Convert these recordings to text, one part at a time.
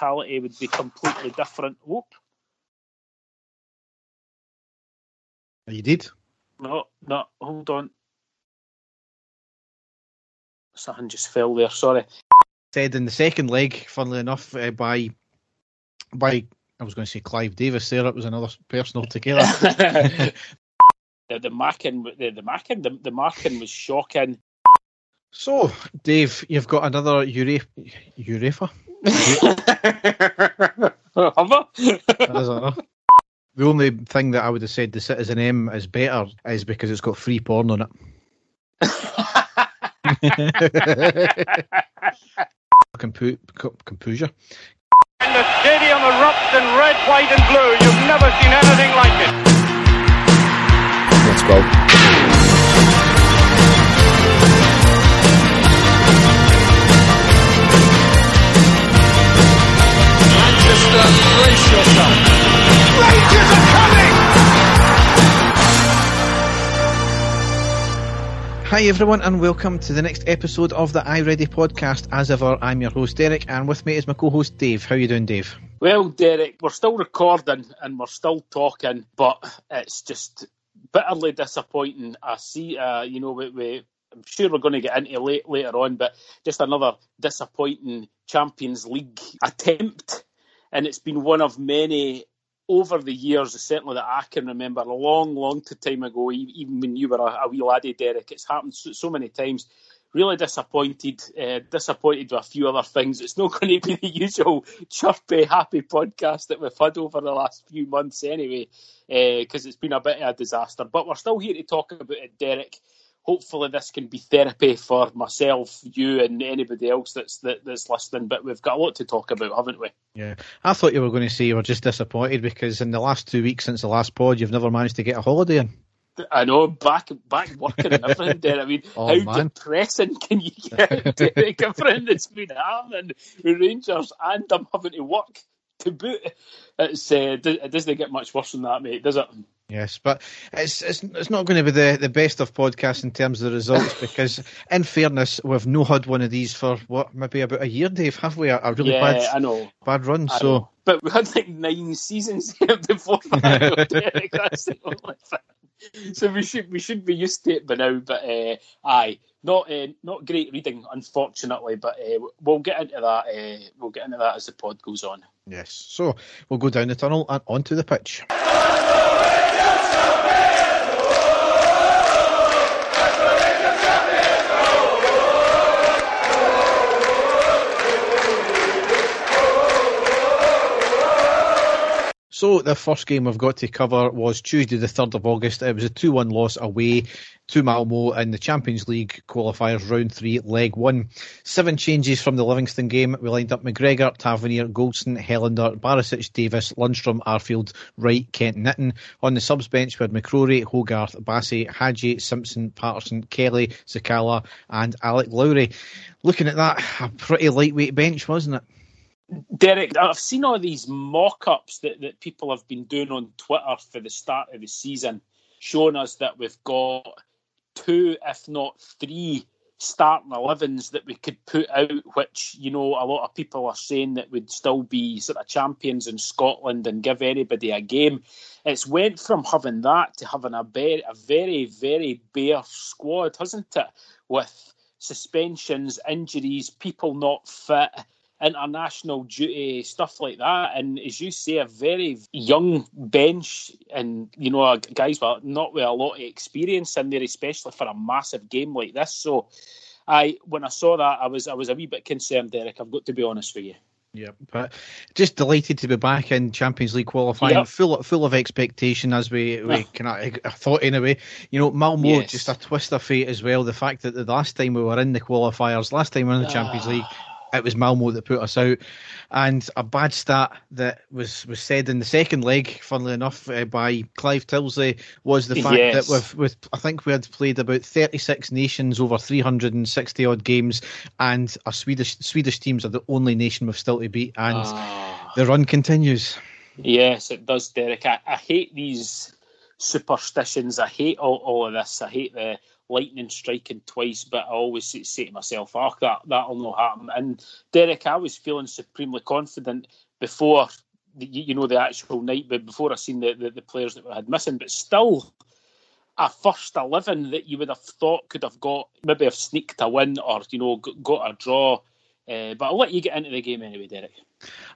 mortality would be completely different. Whoop. You did? No, no, hold on. Something just fell there, sorry. Said in the second leg, funnily enough, uh, by by I was going to say Clive Davis there, it was another person altogether. the, the marking the, the marking the, the marking was shocking. So, Dave, you've got another Ure- UEFA. The only thing that I would have said the Citizen M is better is because it's got free porn on it. Compu- composure. And the stadium erupts in red, white, and blue. You've never seen anything like it. Let's go. Brace yourself. Rangers are coming! Hi, everyone, and welcome to the next episode of the I Ready podcast. As ever, I'm your host, Derek, and with me is my co host, Dave. How you doing, Dave? Well, Derek, we're still recording and we're still talking, but it's just bitterly disappointing. I see, uh, you know, we, we, I'm sure we're going to get into late, later on, but just another disappointing Champions League attempt. And it's been one of many over the years, certainly that I can remember, a long, long time ago, even when you were a, wee laddie, Derek. It's happened so, so many times. Really disappointed, uh, disappointed with a few other things. It's not going to be the usual chirpy, happy podcast that we've had over the last few months anyway, because it's been a bit of a disaster. But we're still here to talk about it, Derek hopefully this can be therapy for myself, you, and anybody else that's that, that's listening. But we've got a lot to talk about, haven't we? Yeah, I thought you were going to say you were just disappointed because in the last two weeks since the last pod, you've never managed to get a holiday in. I know, back back working and everything. There, I mean, Oh, how man. depressing can you get? Derek? Everything that's been happening with Rangers, and I'm having to work to boot. It's uh, it doesn't get much worse than that, mate, does it? Yes, but it's it's it's not going to be the, the best of podcasts in terms of the results because, in fairness, we've no had one of these for what maybe about a year, Dave. Have we a, a really yeah, bad I know. bad run? I so know. but we had like nine seasons before that. Derek, that's the only thing. So we should we should be used to it by now. But uh, aye, not uh, not great reading, unfortunately. But uh, we'll get into that. Uh, we'll get into that as the pod goes on. yes, so we'll go down the tunnel and onto the pitch. So the first game we've got to cover was Tuesday the 3rd of August. It was a 2-1 loss away to Malmo in the Champions League qualifiers round 3 leg 1. Seven changes from the Livingston game. We lined up McGregor, Tavernier, Goldson, Helander, Barisic, Davis, Lundstram, Arfield, Wright, Kent, Itten. On the subs bench we had McCrorie, Hogarth, Bassey, Hagi, Simpson, Patterson, Kelly, Sakala and Alec Lowry. Looking at that, a pretty lightweight bench, wasn't it? Derek, I've seen all these mock-ups that, that people have been doing on Twitter for the start of the season, showing us that we've got two, if not three, starting 11s that we could put out, which, you know, a lot of people are saying that would still be sort of champions in Scotland and give anybody a game. It's went from having that to having a, very, a very, very bare squad, hasn't it? With suspensions, injuries, people not fit international duty, stuff like that. And as you say, a very young bench and, you know, guys with not with a lot of experience in there, especially for a massive game like this. So I when I saw that I was I was a wee bit concerned, Derek, I've got to be honest with you. Yeah, but just delighted to be back in Champions League qualifying, Yep. full full of expectation as we we kind of thought anyway. You know, Malmo Yes. just a twist of fate as well. The fact that the last time we were in the qualifiers, last time we were in the Champions Ah. League, it was Malmo that put us out, and a bad stat that was was said in the second leg, funnily enough, uh, by Clive Tyldesley, was the fact Yes. that with with I think we had played about thirty six nations over three hundred and sixty odd games, and our Swedish Swedish teams are the only nation we've still to beat, and Ah. the run continues. Yes, it does, Derek. I, I hate these superstitions. I hate all, all of this. I hate the lightning striking twice, but I always say to myself, "Oh, that that'll not happen." And Derek, I was feeling supremely confident before the, you know the actual night, but before I seen the, the, the players that we had missing, but still. A first eleven that you would have thought could have got maybe have sneaked a win or you know got a draw, uh, but I'll let you get into the game anyway, Derek.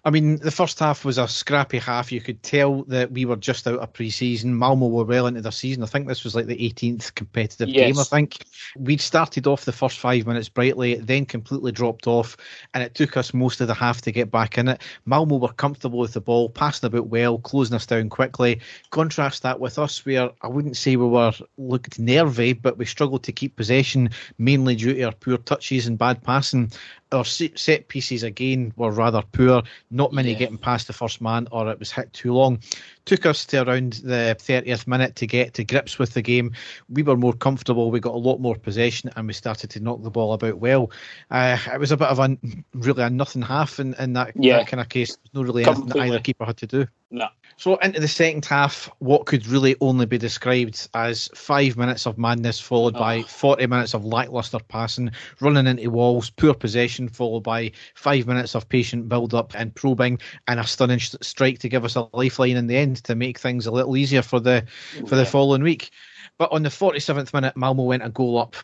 I mean, the first half was a scrappy half. You could tell that we were just out of pre-season. Malmo were well into their season. I think this was like the 18th competitive yes. game. I think we'd started off the first five minutes brightly, then completely dropped off, and it took us most of the half to get back in it. Malmo were comfortable with the ball, passing about well, closing us down quickly. Contrast that with us, where I wouldn't say we were looked nervy, but we struggled to keep possession, mainly due to our poor touches and bad passing. Our set pieces again were rather poor not many yeah. getting past the first man, or it was hit too long. Took us to around the 30th minute to get to grips with the game. We were more comfortable. We got a lot more possession, and we started to knock the ball about well. Uh, it was a bit of a really a nothing half in, in that, yeah. that kind of case. No really Completely. anything either keeper had to do. No. So into the second half, what could really only be described as five minutes of madness followed oh. by 40 minutes of lackluster passing, running into walls, poor possession followed by five minutes of patient build-up and probing, and a stunning strike to give us a lifeline in the end to make things a little easier for the for the following week. But on the 47th minute, Malmo went a goal up.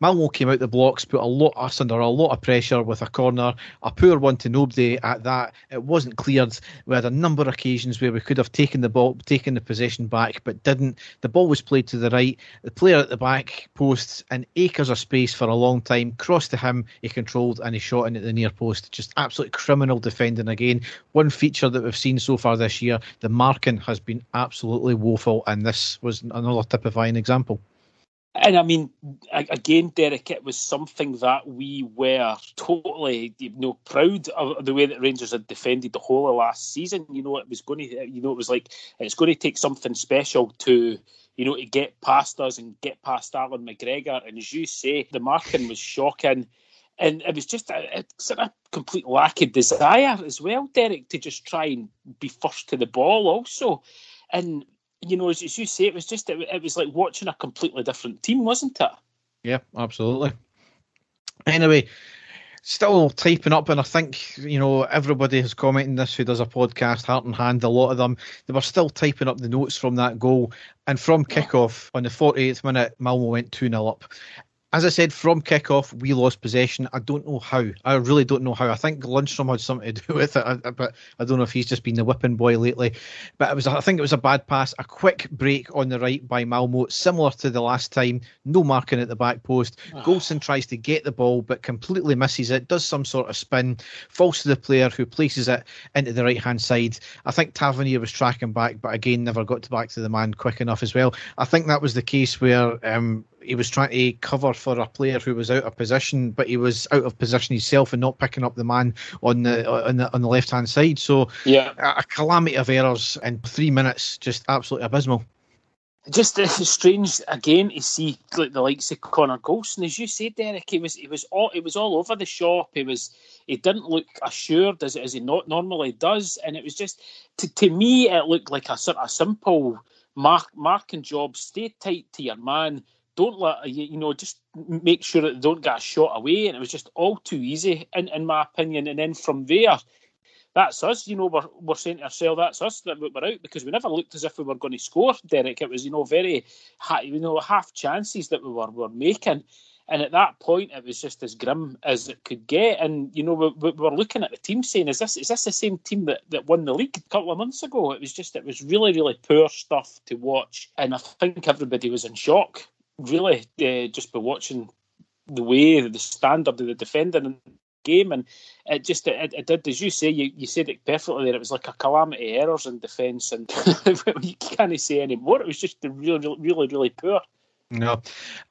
Malmo came out the blocks, put a lot us under a lot of pressure with a corner, a poor one to nobody at that. It wasn't cleared. We had a number of occasions where we could have taken the ball, taken the possession back, but didn't. The ball was played to the right. The player at the back posts and acres of space for a long time. Crossed to him, he controlled and he shot in at the near post. Just absolute criminal defending again. One feature that we've seen so far this year, the marking has been absolutely woeful, and this was another typifying example. And I mean, again, Derek, it was something that we were totally, you know, proud of the way that Rangers had defended the whole of last season. You know, it was going to, you know, it was like it's going to take something special to, you know, to get past us and get past Allan McGregor. And as you say, the marking was shocking. And it was just a, a sort of complete lack of desire as well, Derek, to just try and be first to the ball also. And you know, as, as you say, it was just it, it was like watching a completely different team, wasn't it? Yeah, absolutely. Anyway, still typing up, and I think you know everybody has commented this who does a podcast, Heart and Hand. A lot of them they were still typing up the notes from that goal, and from kickoff on the 48th minute, Malmo went two 0 up, as I said, from kickoff, we lost possession. I don't know how. I really don't know how. I think Lundstram had something to do with it, but I don't know if he's just been the whipping boy lately. But it was, I think it was a bad pass, a quick break on the right by Malmo, similar to the last time. No marking at the back post. Oh. Goldson tries to get the ball, but completely misses it. Does some sort of spin, falls to the player who places it into the right hand side. I think Tavernier was tracking back, but again never got back to the man quick enough as well. I think that was the case where um, he was trying to cover for a player who was out of position, but he was out of position himself and not picking up the man on the on the on the left hand side. So yeah, a, a calamity of errors in three minutes, just absolutely abysmal. Just uh, strange again to see like the likes of Connor Goldson, as you said, Derek. He was he was all it was all over the shop. He was he didn't look assured as as he not normally does, and it was just to to me it looked like a sort of simple mark marking job. Stay tight to your man don't let uh, you know just make sure that they don't get a shot away and it was just all too easy in, in my opinion. And then from there that's us you know we're, we're saying to ourselves that's us that we're out because we never looked as if we were going to score Derek. It was you know very you know half chances that we were, were making. And at that point it was just as grim as it could get. And you know we, we were looking at the team saying is this is this the same team that, that won the league a couple of months ago? It was just it was really really poor stuff to watch. And i think everybody was in shock really uh, just by watching the way the standard of the defender in the game, and it just it, it did as you say. You, you said it perfectly there. It was like a calamity errors in defence, and you can't say anymore. It was just really, really, really poor. No,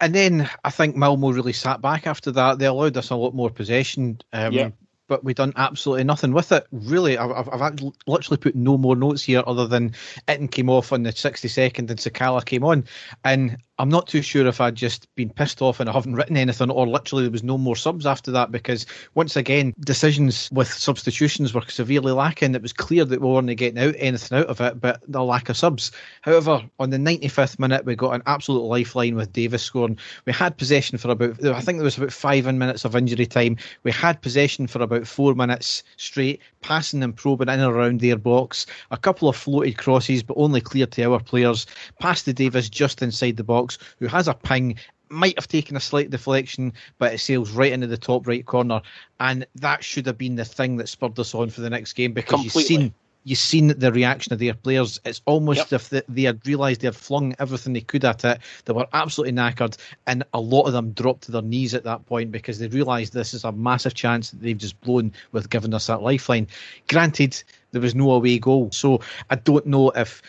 and then I think Malmo really sat back after that. They allowed us a lot more possession. Um, yeah but we done absolutely nothing with it. Really, I've, I've literally put no more notes here other than Itten came off on the 62nd and Sakala came on. And I'm not too sure if I'd just been pissed off and I haven't written anything, or literally there was no more subs after that. Because once again, decisions with substitutions were severely lacking. It was clear that we weren't getting out anything out of it, but the lack of subs. However, on the 95th minute, we got an absolute lifeline with Davis scoring. We had possession for about, I think there was about five minutes of injury time. We had possession for about four minutes straight, passing and probing in and around their box. A couple of floated crosses, but only cleared to our players. Passed to Davis just inside the box, who has a ping might have taken a slight deflection, but it sails right into the top right corner, and that should have been the thing that spurred us on for the next game because Completely. you've seen you've seen the reaction of their players. It's almost Yep. if they, they had realised they had flung everything they could at it. They were absolutely knackered, and a lot of them dropped to their knees at that point because they realised this is a massive chance that they've just blown with giving us that lifeline. Granted, there was no away goal, so I don't know if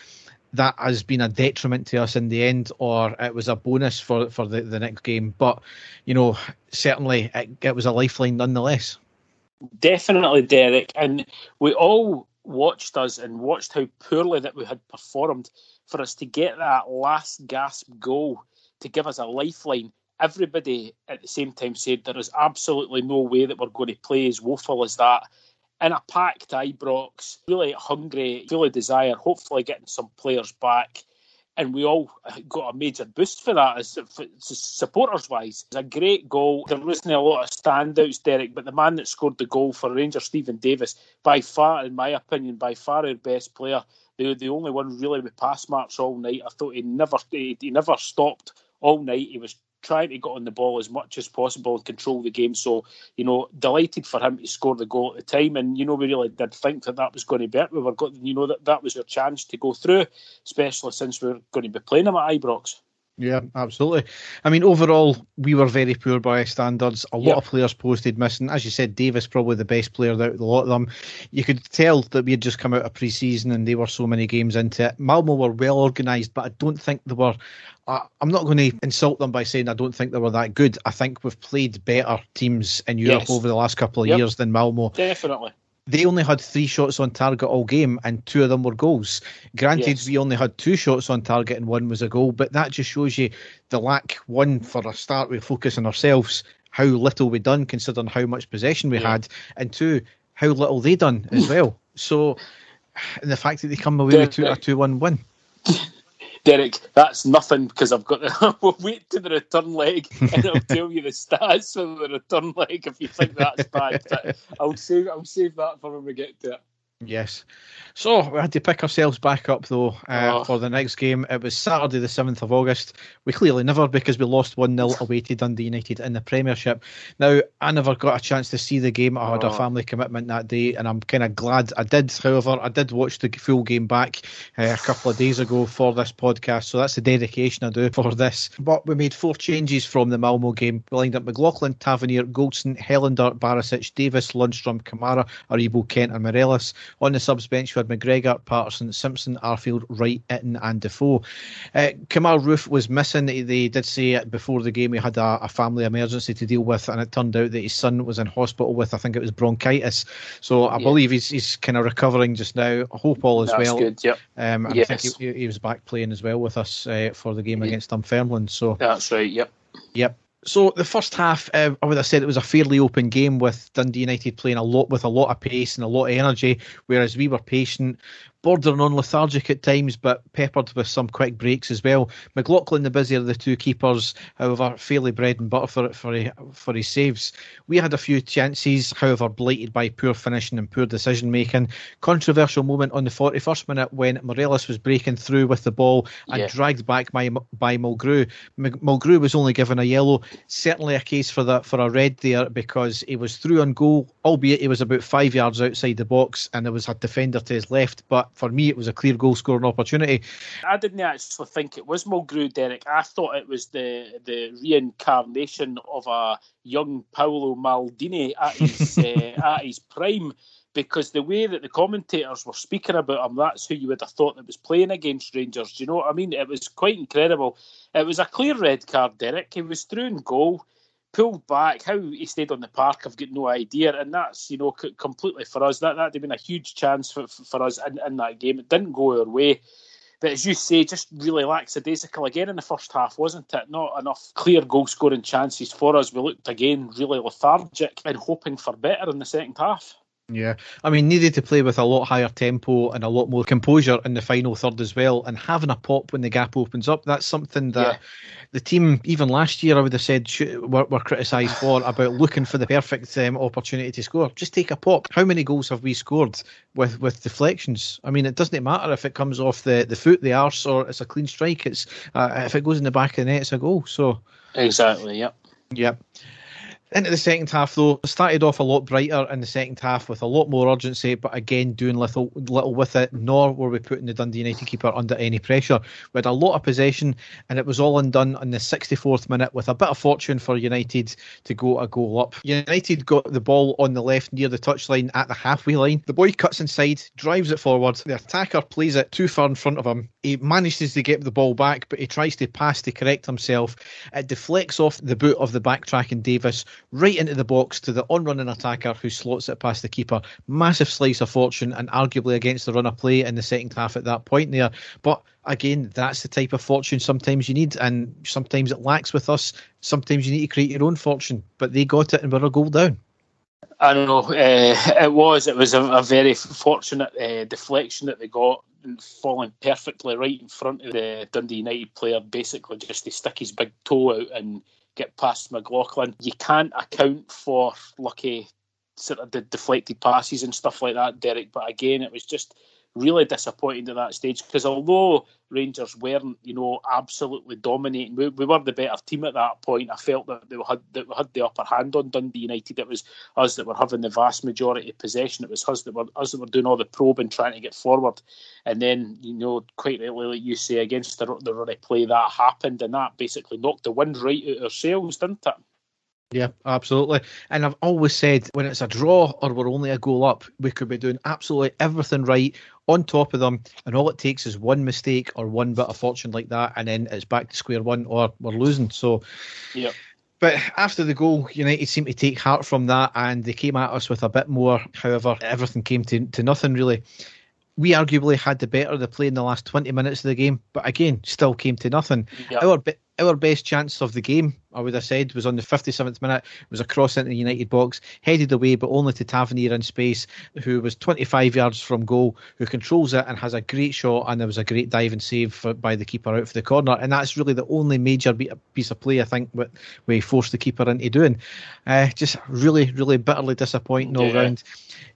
that has been a detriment to us in the end, or it was a bonus for for the, the next game. But you know, certainly it, it was a lifeline nonetheless. Definitely, Derek. And we all watched us and watched how poorly that we had performed for us to get that last gasp goal to give us a lifeline. Everybody at the same time said there is absolutely no way that we're going to play as woeful as that. In a packed Ibrox, really hungry, really desire, hopefully getting some players back. And we all got a major boost for that as supporters wise. It's a great goal. There wasn't a lot of standouts, Derek, but the man that scored the goal for Rangers, Stephen Davis, by far, in my opinion, by far our best player. The the only one really with pass marks all night. I thought he never he, he never stopped all night. He was trying to get on the ball as much as possible and control the game. So, you know, delighted for him to score the goal at the time. And, you know, we really did think that that was going to be it. We were got, you know, that that was our chance to go through, especially since we are going to be playing them at Ibrox. Yeah, absolutely. I mean, overall, we were very poor by standards. A lot Yep. of players posted missing. As you said, Davis probably the best player out of the lot of them. You could tell that we had just come out of pre-season and they were so many games into it. Malmo were well organised, but I don't think they were. I I'm not going to insult them by saying I don't think they were that good. I think we've played better teams in Europe Yes. over the last couple of Yep. years than Malmo Definitely. They only had three shots on target all game, and two of them were goals. Granted, Yes. we only had two shots on target, and one was a goal, but that just shows you the lack. One, for a start, we focus on ourselves, how little we done, considering how much possession we Yeah. had, and two, how little they done as well. So, and the fact that they come away with two, a two-one win. Derek, that's nothing because I've got the. we'll wait to the return leg and I'll tell you the stats for the return leg if you think that's bad. But I'll save I'll save that for when we get to it. Yes. So we had to pick ourselves back up though uh, Oh. for the next game. It was Saturday the seventh of August. We clearly never because we lost one 0 away to Dundee United in the Premiership. Now I never got a chance to see the game. I had a Oh. family commitment that day, and I'm kind of glad I did. However, I did watch the full game back uh, a couple of days ago for this podcast, so that's the dedication I do for this. But we made four changes from the Malmo game. We lined up McLaughlin, Tavernier, Goldson, Helander, Barisic, Davis, Lundstram, Kamara, Aribo, Kent, and Morelos. On the subs bench, we had McGregor, Patterson, Simpson, Arfield, Wright, Itten, and Defoe. Uh, Kemar Roofe was missing. They- did say before the game he had a, a family emergency to deal with, and it turned out that his son was in hospital with, I think it was bronchitis. So I Yeah. believe he's, he's kind of recovering just now. I hope all is That's well. good. Yep, Um, and I Yes. think he, he was back playing as well with us uh, for the game Yeah. against Dunfermline. So that's right. Yep. Yep. So the first half, uh, I would have said it was a fairly open game with Dundee United playing a lot with a lot of pace and a lot of energy, whereas we were patient, bordering on lethargic at times, but peppered with some quick breaks as well. McLaughlin, the busier of the two keepers, however, fairly bread and butter for for for his saves. We had a few chances, however, blighted by poor finishing and poor decision making. Controversial moment on the 41st minute when Morelos was breaking through with the ball and Yeah. dragged back by by Mulgrew. Mulgrew was only given a yellow. Certainly a case for that for a red there because he was through on goal, albeit he was about five yards outside the box and there was a defender to his left. But for me, it was a clear goal scoring opportunity. I didn't actually think it was Mulgrew, Derek. I thought it was the the reincarnation of a young Paolo Maldini at his uh, at his prime. Because the way that the commentators were speaking about him, that's who you would have thought that was playing against Rangers. Do you know what I mean? It was quite incredible. It was a clear red card, Derek. He was through in goal, pulled back. How he stayed on the park, I've got no idea. And that's you know c- completely for us. That that'd have been a huge chance for for us in, in that game. It didn't go our way. but as you say, just really lackadaisical again in the first half, wasn't it? Not enough clear goal scoring chances for us. We looked again really lethargic and hoping for better in the second half. Yeah, I mean, needed to play with a lot higher tempo and a lot more composure in the final third as well, and having a pop when the gap opens up. That's something that yeah. the team, even last year, I would have said were, were criticised for about looking for the perfect um, opportunity to score. Just take a pop. How many goals have we scored with with deflections? I mean, it doesn't matter if it comes off the, the foot, the arse, or it's a clean strike. It's uh, if it goes in the back of the net, it's a goal. So exactly, yep, yep. Into the second half, though, started off a lot brighter in the second half with a lot more urgency, but again doing little little with it. Nor were we putting the Dundee United keeper under any pressure. We had a lot of possession, and it was all undone in the 64th minute with a bit of fortune for United to go a goal up. United got the ball on the left near the touchline at the halfway line. The boy cuts inside, drives it forward. The attacker plays it too far in front of him. He manages to get the ball back, but he tries to pass to correct himself. It deflects off the boot of the backtracking Davis right into the box to the on running attacker who slots it past the keeper. Massive slice of fortune and arguably against the run of play in the second half at that point there. But again, that's the type of fortune sometimes you need, and sometimes it lacks with us. Sometimes you need to create your own fortune, but they got it and were a goal down. I don't know. Uh, it was. It was a, a very fortunate uh, deflection that they got, and falling perfectly right in front of the Dundee United player. Basically, just to stick his big toe out and get past McLaughlin. You can't account for lucky sort of the deflected passes and stuff like that, Derek. But again, it was just really disappointing at that stage because although Rangers weren't, you know, absolutely dominating, we, we, were the better team at that point. I felt that they had that we had the upper hand on Dundee United. It was us that were having the vast majority of possession. It was us that were us that were doing all the probing, trying to get forward. And then, you know, quite rightly, like you say, against the the replay, that happened, and that basically knocked the wind right out of our sails, didn't it? Yeah, absolutely. And I've always said when it's a draw or we're only a goal up, we could be doing absolutely everything right on top of them, and all it takes is one mistake or one bit of fortune like that, and then it's back to square one or we're losing. So, yeah. But after the goal, United seemed to take heart from that, and they came at us with a bit more. However, everything came to, to nothing really we arguably had the better of the play in the last 20 minutes of the game, but again, still came to nothing. Yep. Our our best chance of the game, I would have said, was on the 57th minute. It was a cross into the United box, headed away, but only to Tavernier in space, who was 25 yards from goal, who controls it and has a great shot. And there was a great dive and save for, by the keeper out for the corner. And that's really the only major piece of play, I think, what we forced the keeper into doing. Uh, just really, really bitterly disappointing all round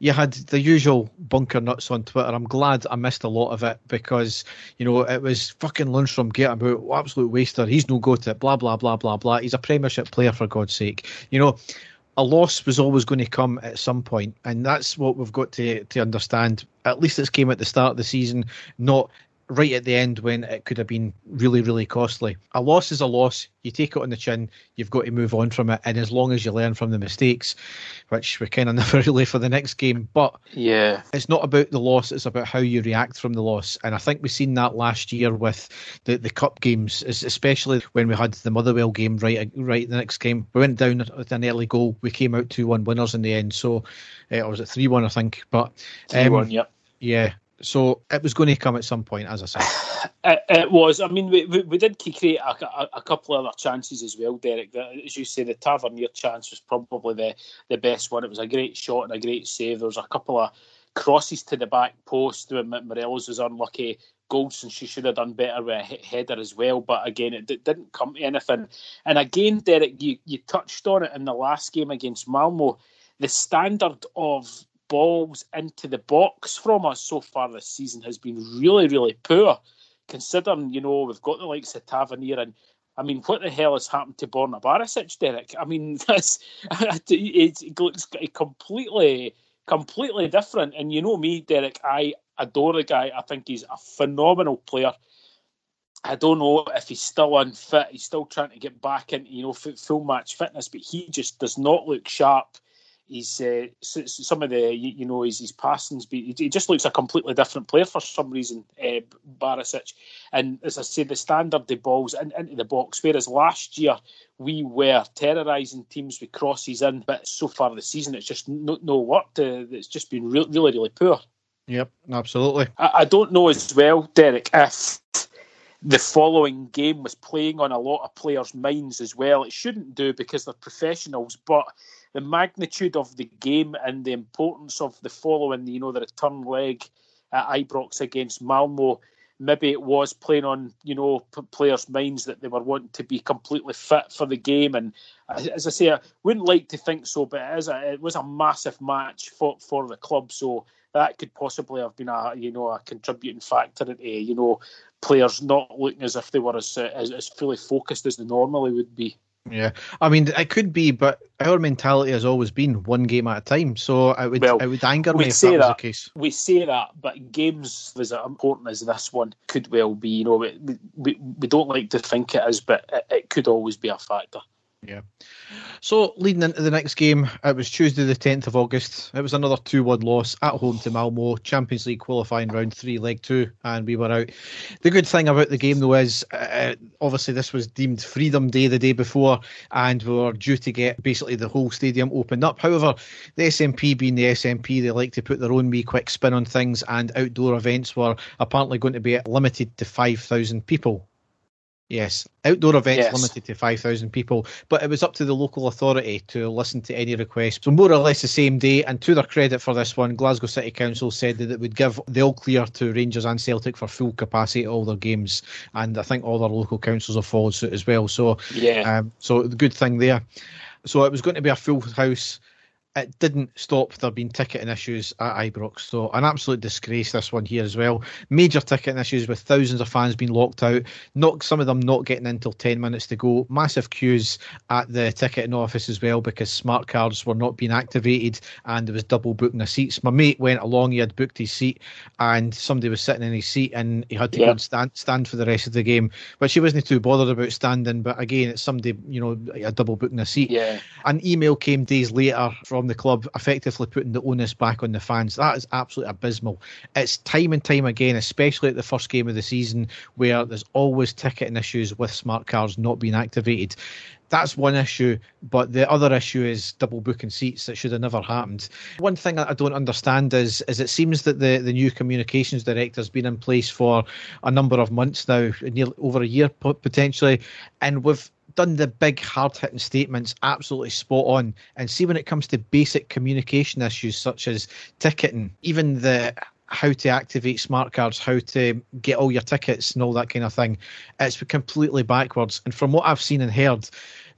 you had the usual bunker nuts on Twitter. I'm glad I missed a lot of it because, you know, it was fucking Lundstram get about absolute waster. He's no go to it, blah, blah, blah, blah, blah. He's a Premiership player, for God's sake. You know, a loss was always going to come at some point, and that's what we've got to, to understand. At least it's came at the start of the season, not right at the end when it could have been really, really costly. A loss is a loss. You take it on the chin. You've got to move on from it. And as long as you learn from the mistakes, which we kind of never really for the next game, but yeah, it's not about the loss. It's about how you react from the loss. And I think we've seen that last year with the, the cup games, especially when we had the Motherwell game right right the next game. We went down with an early goal. We came out two one winners in the end. So, uh, or was it three one? I think. But three one. Um, yep. Yeah, so it was going to come at some point, as I said. It, it was. I mean, we, we, we did create a, a, a, couple of other chances as well, Derek. as you say, the Tavernier chance was probably the, the best one. It was a great shot and a great save. There was a couple of crosses to the back post when Morelos was unlucky. Goldson, she should have done better with a header as well. But again, it d- didn't come to anything. And again, Derek, you, you touched on it in the last game against Malmo. The standard of balls into the box from us so far this season has been really, really poor. Considering, you know, we've got the likes of Tavernier and I mean, what the hell has happened to Borna Barisic, Derek? I mean, that's it looks completely, completely different. And you know me, Derek, I adore the guy. I think he's a phenomenal player. I don't know if he's still unfit. He's still trying to get back into you know full match fitness, but he just does not look sharp he's uh, some of the you, know his, his passings. He just looks a completely different player for some reason, uh, Barisic. And as I say, the standard the balls in, into the box. Whereas last year we were terrorising teams with crosses in, but so far this season it's just no, no work. To, it's just been re- really really poor. Yep, absolutely. I, I don't know as well, Derek, if the following game was playing on a lot of players' minds as well. It shouldn't do because they're professionals, but the magnitude of the game and the importance of the following, you know, the return leg at Ibrox against Malmo, maybe it was playing on, you know, players' minds that they were wanting to be completely fit for the game. And as I say, I wouldn't like to think so, but it, a, it was a massive match for, for the club. So that could possibly have been a, you know, a contributing factor into, you know, players not looking as if they were as, as, as fully focused as they normally would be. Yeah, I mean, it could be, but our mentality has always been one game at a time. So it would well, it would anger me if that, that was the case. We say that, but games as important as this one could well be. You know, we, we, we don't like to think it is, but it, it could always be a factor. Yeah. So leading into the next game, it was Tuesday the 10th of August. It was another 2 1 loss at home to Malmo, Champions League qualifying round three, leg two, and we were out. The good thing about the game, though, is uh, obviously this was deemed Freedom Day the day before, and we were due to get basically the whole stadium opened up. However, the SNP being the SNP, they like to put their own wee quick spin on things, and outdoor events were apparently going to be limited to 5,000 people. Yes, outdoor events yes. limited to 5,000 people, but it was up to the local authority to listen to any requests. So, more or less the same day, and to their credit for this one, Glasgow City Council said that it would give the all clear to Rangers and Celtic for full capacity at all their games, and I think all their local councils have followed suit as well. So, yeah, um, so the good thing there. So, it was going to be a full house it didn't stop there being ticketing issues at Ibrox. So an absolute disgrace this one here as well. Major ticketing issues with thousands of fans being locked out. Not some of them not getting in until ten minutes to go. Massive queues at the ticketing office as well because smart cards were not being activated and there was double booking of seats. My mate went along, he had booked his seat and somebody was sitting in his seat and he had to go and stand stand for the rest of the game. But she wasn't too bothered about standing. But again, it's somebody, you know, a double booking a seat. Yeah. An email came days later from the club effectively putting the onus back on the fans. That is absolutely abysmal. It's time and time again, especially at the first game of the season, where there's always ticketing issues with smart cards not being activated. That's one issue, but the other issue is double booking seats that should have never happened. One thing I don't understand is is it seems that the, the new communications director has been in place for a number of months now, nearly over a year potentially, and with done the big hard hitting statements absolutely spot on. And see when it comes to basic communication issues such as ticketing, even the how to activate smart cards, how to get all your tickets and all that kind of thing, it's completely backwards. And from what I've seen and heard,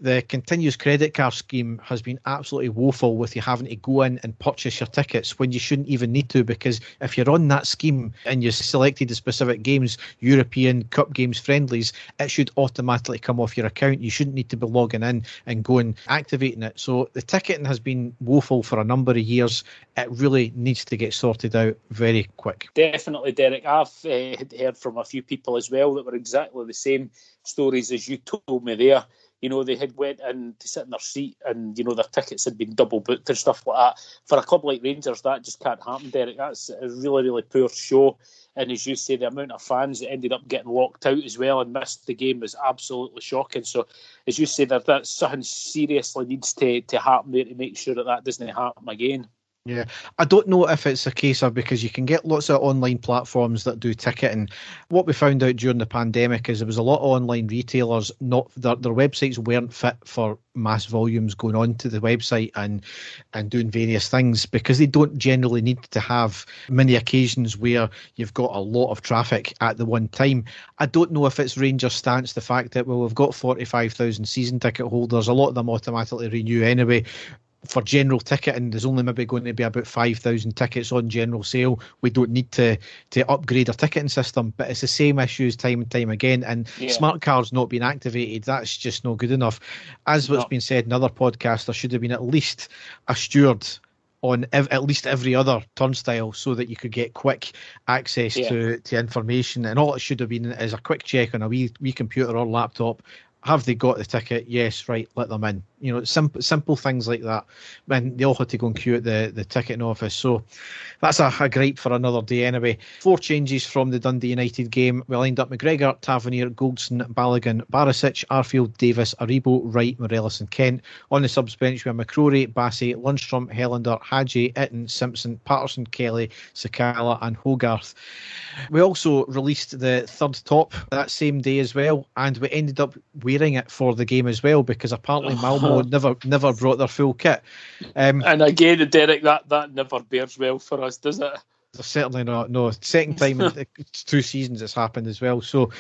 the continuous credit card scheme has been absolutely woeful with you having to go in and purchase your tickets when you shouldn't even need to because if you're on that scheme and you've selected the specific games, European Cup games, friendlies, it should automatically come off your account. You shouldn't need to be logging in and going activating it. So the ticketing has been woeful for a number of years. It really needs to get sorted out very quick. Definitely, Derek. I've uh, heard from a few people as well that were exactly the same stories as you told me there you know, they had went in to sit in their seat and, you know, their tickets had been double booked and stuff like that. For a club like Rangers, that just can't happen, Derek. That's a really, really poor show. And as you say, the amount of fans that ended up getting locked out as well and missed the game was absolutely shocking. So, as you say, that, that something seriously needs to, to happen there to make sure that that doesn't happen again. Yeah, I don't know if it's a case of because you can get lots of online platforms that do ticketing. What we found out during the pandemic is there was a lot of online retailers not their, their websites weren't fit for mass volumes going on to the website and and doing various things because they don't generally need to have many occasions where you've got a lot of traffic at the one time. I don't know if it's Rangers' stance the fact that well we've got forty five thousand season ticket holders, a lot of them automatically renew anyway for general ticketing, there's only maybe going to be about 5,000 tickets on general sale. We don't need to to upgrade our ticketing system, but it's the same issues time and time again. And yeah. smart cards not being activated, that's just not good enough. As what's no. been said in other podcasts, there should have been at least a steward on ev- at least every other turnstile so that you could get quick access yeah. to, to information. And all it should have been is a quick check on a wee, wee computer or laptop have they got the ticket? Yes, right, let them in. You know, simple simple things like that. And they all had to go and queue at the, the ticketing office. So that's a, a gripe for another day anyway. Four changes from the Dundee United game. We lined up McGregor, Tavernier, Goldson, Balogun, Barisic, Arfield, Davis, Aribo, Wright, Morelos, and Kent. On the subs bench, we have McCrorie, Bassey, Lundstram, Helander, Hagi, Itten, Simpson, Patterson, Kelly, Sakala, and Hogarth. We also released the third top that same day as well, and we ended up wearing it for the game as well because apparently Malmo never never brought their full kit. Um, and again, Derek, that, that never bears well for us, does it? Certainly not. No, second time in two seasons it's happened as well. So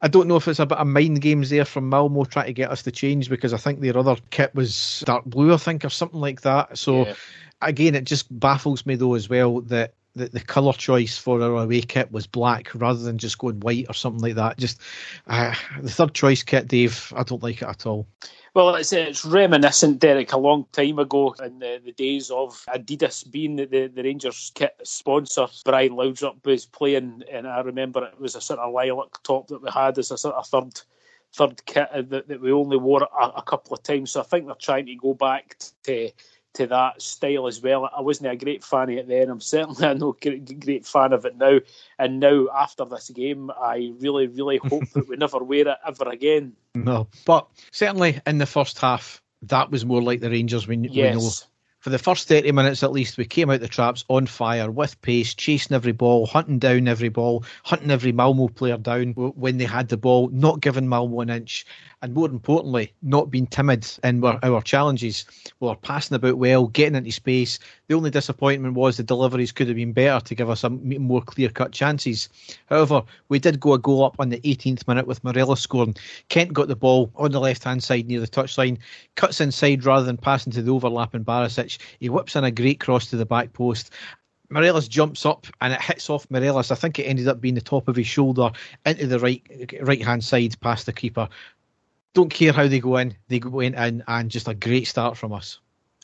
I don't know if it's a bit of mind games there from Malmo trying to get us to change because I think their other kit was dark blue, I think, or something like that. So yeah. again, it just baffles me though as well that the, the colour choice for our away kit was black rather than just going white or something like that. Just uh, the third choice kit, Dave, I don't like it at all. Well, it's, it's reminiscent, Derek, a long time ago in the, the days of Adidas being the, the, the Rangers kit sponsor. Brian Laudrup was playing, and I remember it was a sort of lilac top that we had as a sort of third third kit that, that we only wore a, a couple of times. So I think they're trying to go back to to that style as well. I wasn't a great fan of it then. I'm certainly a no great, great fan of it now. And now after this game, I really, really hope that we never wear it ever again. No, but certainly in the first half, that was more like the Rangers we, yes. we know for the first 30 minutes at least, we came out the traps on fire with pace, chasing every ball, hunting down every ball, hunting every Malmo player down when they had the ball, not giving Malmo an inch, and more importantly, not being timid in our, challenges. We were passing about well, getting into space. The only disappointment was the deliveries could have been better to give us a more clear cut chances. However, we did go a goal up on the 18th minute with Morelos scoring. Kent got the ball on the left hand side near the touchline, cuts inside rather than passing to the overlapping Barisic he whips in a great cross to the back post. Morelos jumps up and it hits off Morelos. I think it ended up being the top of his shoulder into the right right hand side past the keeper. Don't care how they go in, they went in and just a great start from us.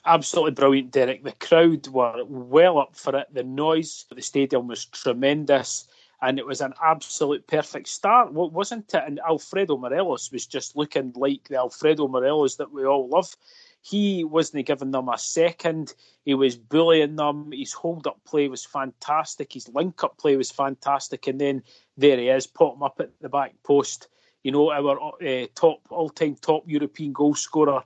Absolutely brilliant, Derek. The crowd were well up for it. The noise at the stadium was tremendous and it was an absolute perfect start, wasn't it? And Alfredo Morelos was just looking like the Alfredo Morelos that we all love. He wasn't giving them a second. He was bullying them. His hold up play was fantastic. His link up play was fantastic. And then there he is, him up at the back post. You know, our uh, top all time top European goal scorer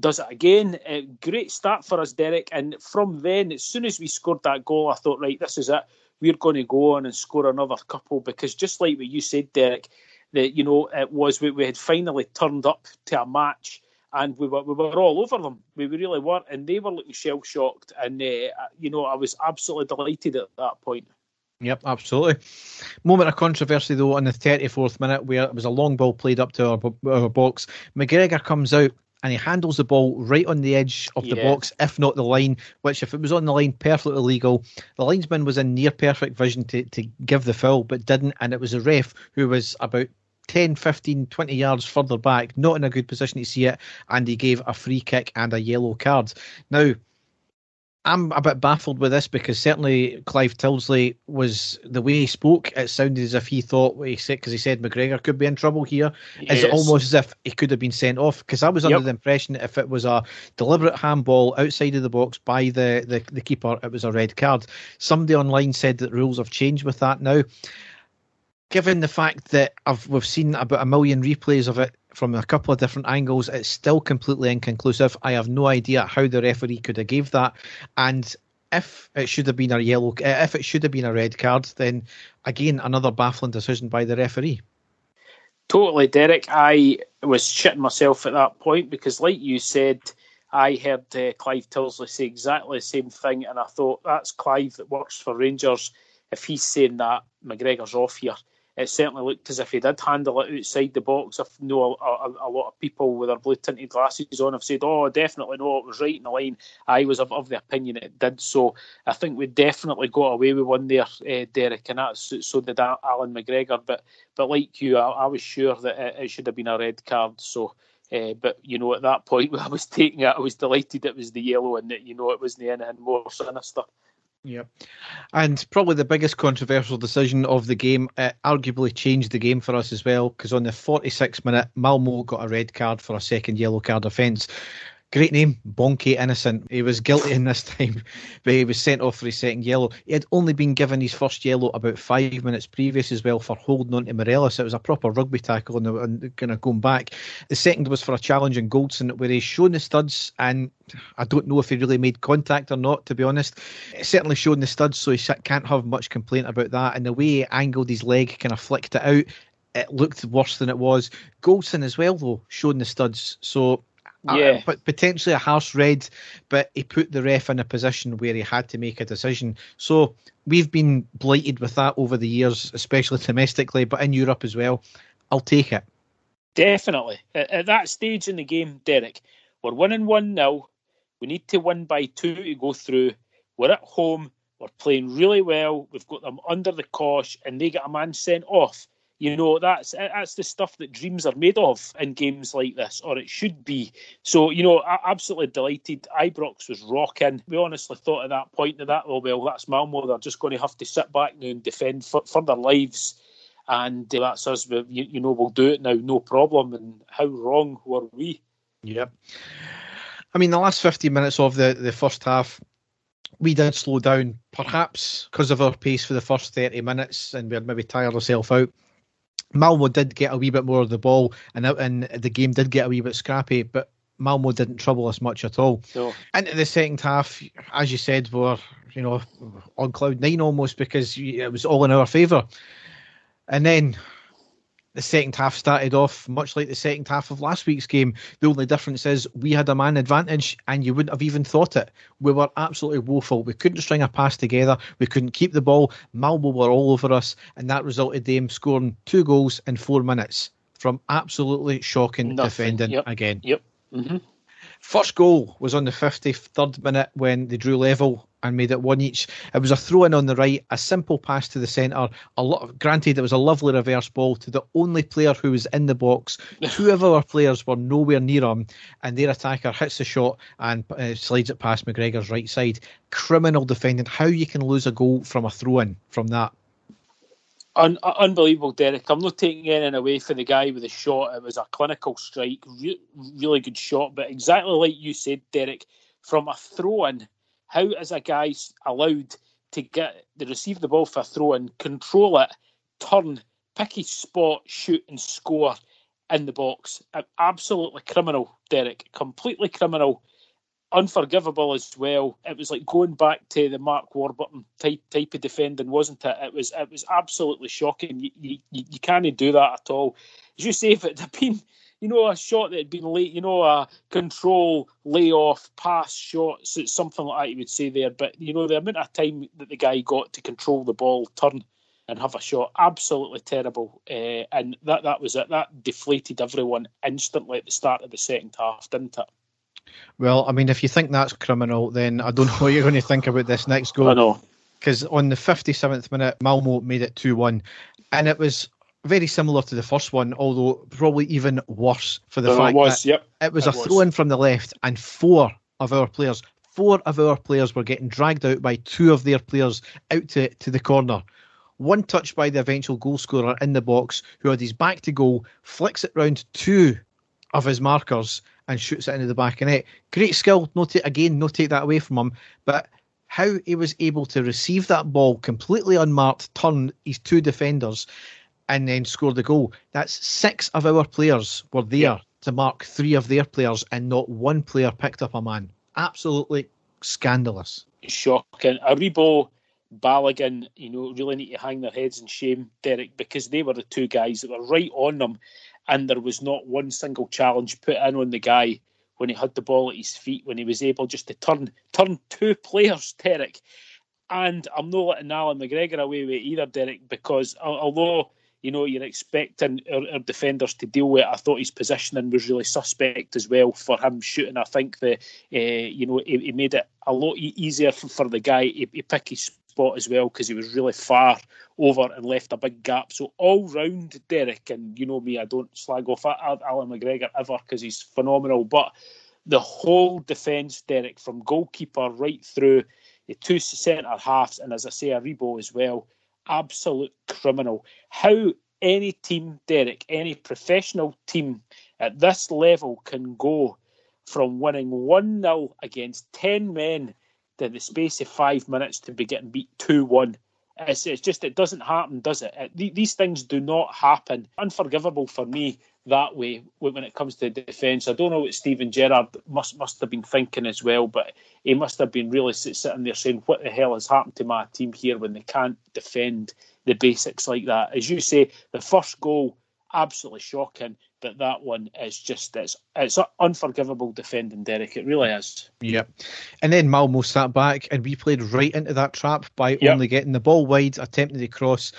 does it again. Uh, great start for us, Derek. And from then, as soon as we scored that goal, I thought, right, this is it. We're going to go on and score another couple because just like what you said, Derek, that you know it was we, we had finally turned up to a match and we were we were all over them. We really were, and they were looking shell shocked. And uh, you know, I was absolutely delighted at that point. Yep, absolutely. Moment of controversy though on the 34th minute, where it was a long ball played up to our, our box. McGregor comes out and he handles the ball right on the edge of the yeah. box, if not the line, which, if it was on the line, perfectly legal. The linesman was in near perfect vision to, to give the foul, but didn't, and it was a ref who was about 10, 15, 20 yards further back, not in a good position to see it, and he gave a free kick and a yellow card. Now, I'm a bit baffled with this because certainly Clive Tyldesley was the way he spoke. It sounded as if he thought what he said because he said McGregor could be in trouble here. Yes. Is it almost as if he could have been sent off? Because I was yep. under the impression if it was a deliberate handball outside of the box by the, the the keeper, it was a red card. Somebody online said that rules have changed with that now given the fact that I've, we've seen about a million replays of it from a couple of different angles, it's still completely inconclusive. I have no idea how the referee could have gave that, and if it should have been a yellow, if it should have been a red card, then again another baffling decision by the referee. Totally, Derek. I was shitting myself at that point because, like you said, I heard uh, Clive Tyldesley say exactly the same thing, and I thought that's Clive that works for Rangers. If he's saying that McGregor's off here, it certainly looked as if he did handle it outside the box. I know a, a, a, lot of people with their blue tinted glasses on have said, "Oh, definitely no, it was right in the line." I was of, of the opinion it did. So I think we definitely got away with one there, uh, Derek, and that so did Allan McGregor. But but like you, I, I was sure that it, it, should have been a red card. So. Uh, but you know, at that point, I was taking it, I was delighted it was the yellow and that you know it wasn't anything more sinister. Yeah. And probably the biggest controversial decision of the game, it arguably changed the game for us as well, because on the 46 minute, Malmo got a red card for a second yellow card offence. Great name, Bonke Innocent. He was guilty in this time, but he was sent off for his second yellow. He had only been given his first yellow about five minutes previous as well for holding on to Morelos. It was a proper rugby tackle and, and kind of going back. The second was for a challenge in Goldson where he's shown the studs and I don't know if he really made contact or not, to be honest. It's certainly shown the studs, so he can't have much complaint about that. And the way he angled his leg, kind of flicked it out, it looked worse than it was. Goldson as well, though, showing the studs. So Uh, yeah, but potentially a harsh red, but he put the ref in a position where he had to make a decision. So we've been blighted with that over the years, especially domestically, but in Europe as well. I'll take it. Definitely. At, at that stage in the game, Derek, we're winning 1 0. We need to win by two to go through. We're at home. We're playing really well. We've got them under the cosh, and they get a man sent off. You know, that's that's the stuff that dreams are made of in games like this, or it should be. So, you know, absolutely delighted. Ibrox was rocking. We honestly thought at that point that that, oh, well, that's Malmo. They're just going to have to sit back now and defend for, for their lives. And uh, that's us. You, you know, we'll do it now, no problem. And how wrong were we? Yep. I mean, the last 15 minutes of the, the first half, we did slow down, perhaps because of our pace for the first 30 minutes, and we had maybe tired ourselves out. Malmo did get a wee bit more of the ball, and and the game did get a wee bit scrappy, but Malmo didn't trouble us much at all. No. Into the second half, as you said, we were you know on cloud nine almost because it was all in our favour, and then the second half started off much like the second half of last week's game. The only difference is we had a man advantage and you wouldn't have even thought it. We were absolutely woeful. We couldn't string a pass together. We couldn't keep the ball. Malmo were all over us, and that resulted them scoring two goals in four minutes from absolutely shocking Nothing. defending yep. again. Yep. Mm-hmm. First goal was on the 53rd minute when they drew level and made it one each. It was a throw in on the right, a simple pass to the centre. A lot, granted, it was a lovely reverse ball to the only player who was in the box. Two of our players were nowhere near him, and their attacker hits the shot and uh, slides it past McGregor's right side. Criminal defending. How you can lose a goal from a throw in from that? Un- unbelievable, Derek. I'm not taking anything away from the guy with the shot. It was a clinical strike, re- really good shot. But exactly like you said, Derek, from a throw in, how is a guy allowed to get the receive the ball for a throw and control it, turn, pick his spot, shoot, and score in the box? Absolutely criminal, Derek. Completely criminal unforgivable as well. It was like going back to the Mark Warburton type type of defending, wasn't it? It was it was absolutely shocking. You you, you can't do that at all. As you say, if it had been you know a shot that had been late, you know a control layoff pass shot, so something like that you would say there. But you know the amount of time that the guy got to control the ball, turn and have a shot, absolutely terrible. Uh, and that that was it. That deflated everyone instantly at the start of the second half, didn't it? Well, I mean, if you think that's criminal, then I don't know what you're going to think about this next goal. I know. Because on the 57th minute, Malmo made it 2 1. And it was very similar to the first one, although probably even worse for the fact it was, that yep, it was it a throw in from the left, and four of our players, four of our players were getting dragged out by two of their players out to, to the corner. One touch by the eventual goal scorer in the box, who had his back to goal, flicks it round two of his markers, and shoots it into the back of net. Great skill, no t- again, no take that away from him, but how he was able to receive that ball completely unmarked, turn his two defenders, and then score the goal. That's six of our players were there yeah. to mark three of their players, and not one player picked up a man. Absolutely scandalous. Shocking. Aribo, Balogun, you know, really need to hang their heads in shame, Derek, because they were the two guys that were right on them and there was not one single challenge put in on the guy when he had the ball at his feet, when he was able just to turn turn two players, Derek. And I'm not letting Allan McGregor away with either, Derek, because although you know you're expecting our, our, defenders to deal with it, I thought his positioning was really suspect as well for him shooting. I think the uh, you know he, he, made it a lot easier for, for the guy. He, he picked his spot as well because he was really far over and left a big gap. So all round Derek, and you know me, I don't slag off Allan McGregor ever because he's phenomenal. But the whole defence, Derek, from goalkeeper right through the two centre halves, and as I say, a Aribo as well, absolute criminal. How any team, Derek, any professional team at this level can go from winning 1 0 against 10 men in the space of five minutes to be getting beat 2 1. It's, it's just, it doesn't happen, does it? Uh, it? These things do not happen. Unforgivable for me that way when it comes to defence. I don't know what Steven Gerrard must must have been thinking as well, but he must have been really sitting there saying, "What the hell has happened to my team here when they can't defend the basics like that?" As you say, the first goal absolutely shocking, but that one is just it's it's unforgivable defending, Derek. It really is. Yep. And then Malmo sat back, and we played right into that trap by yep. only getting the ball wide, attempting to cross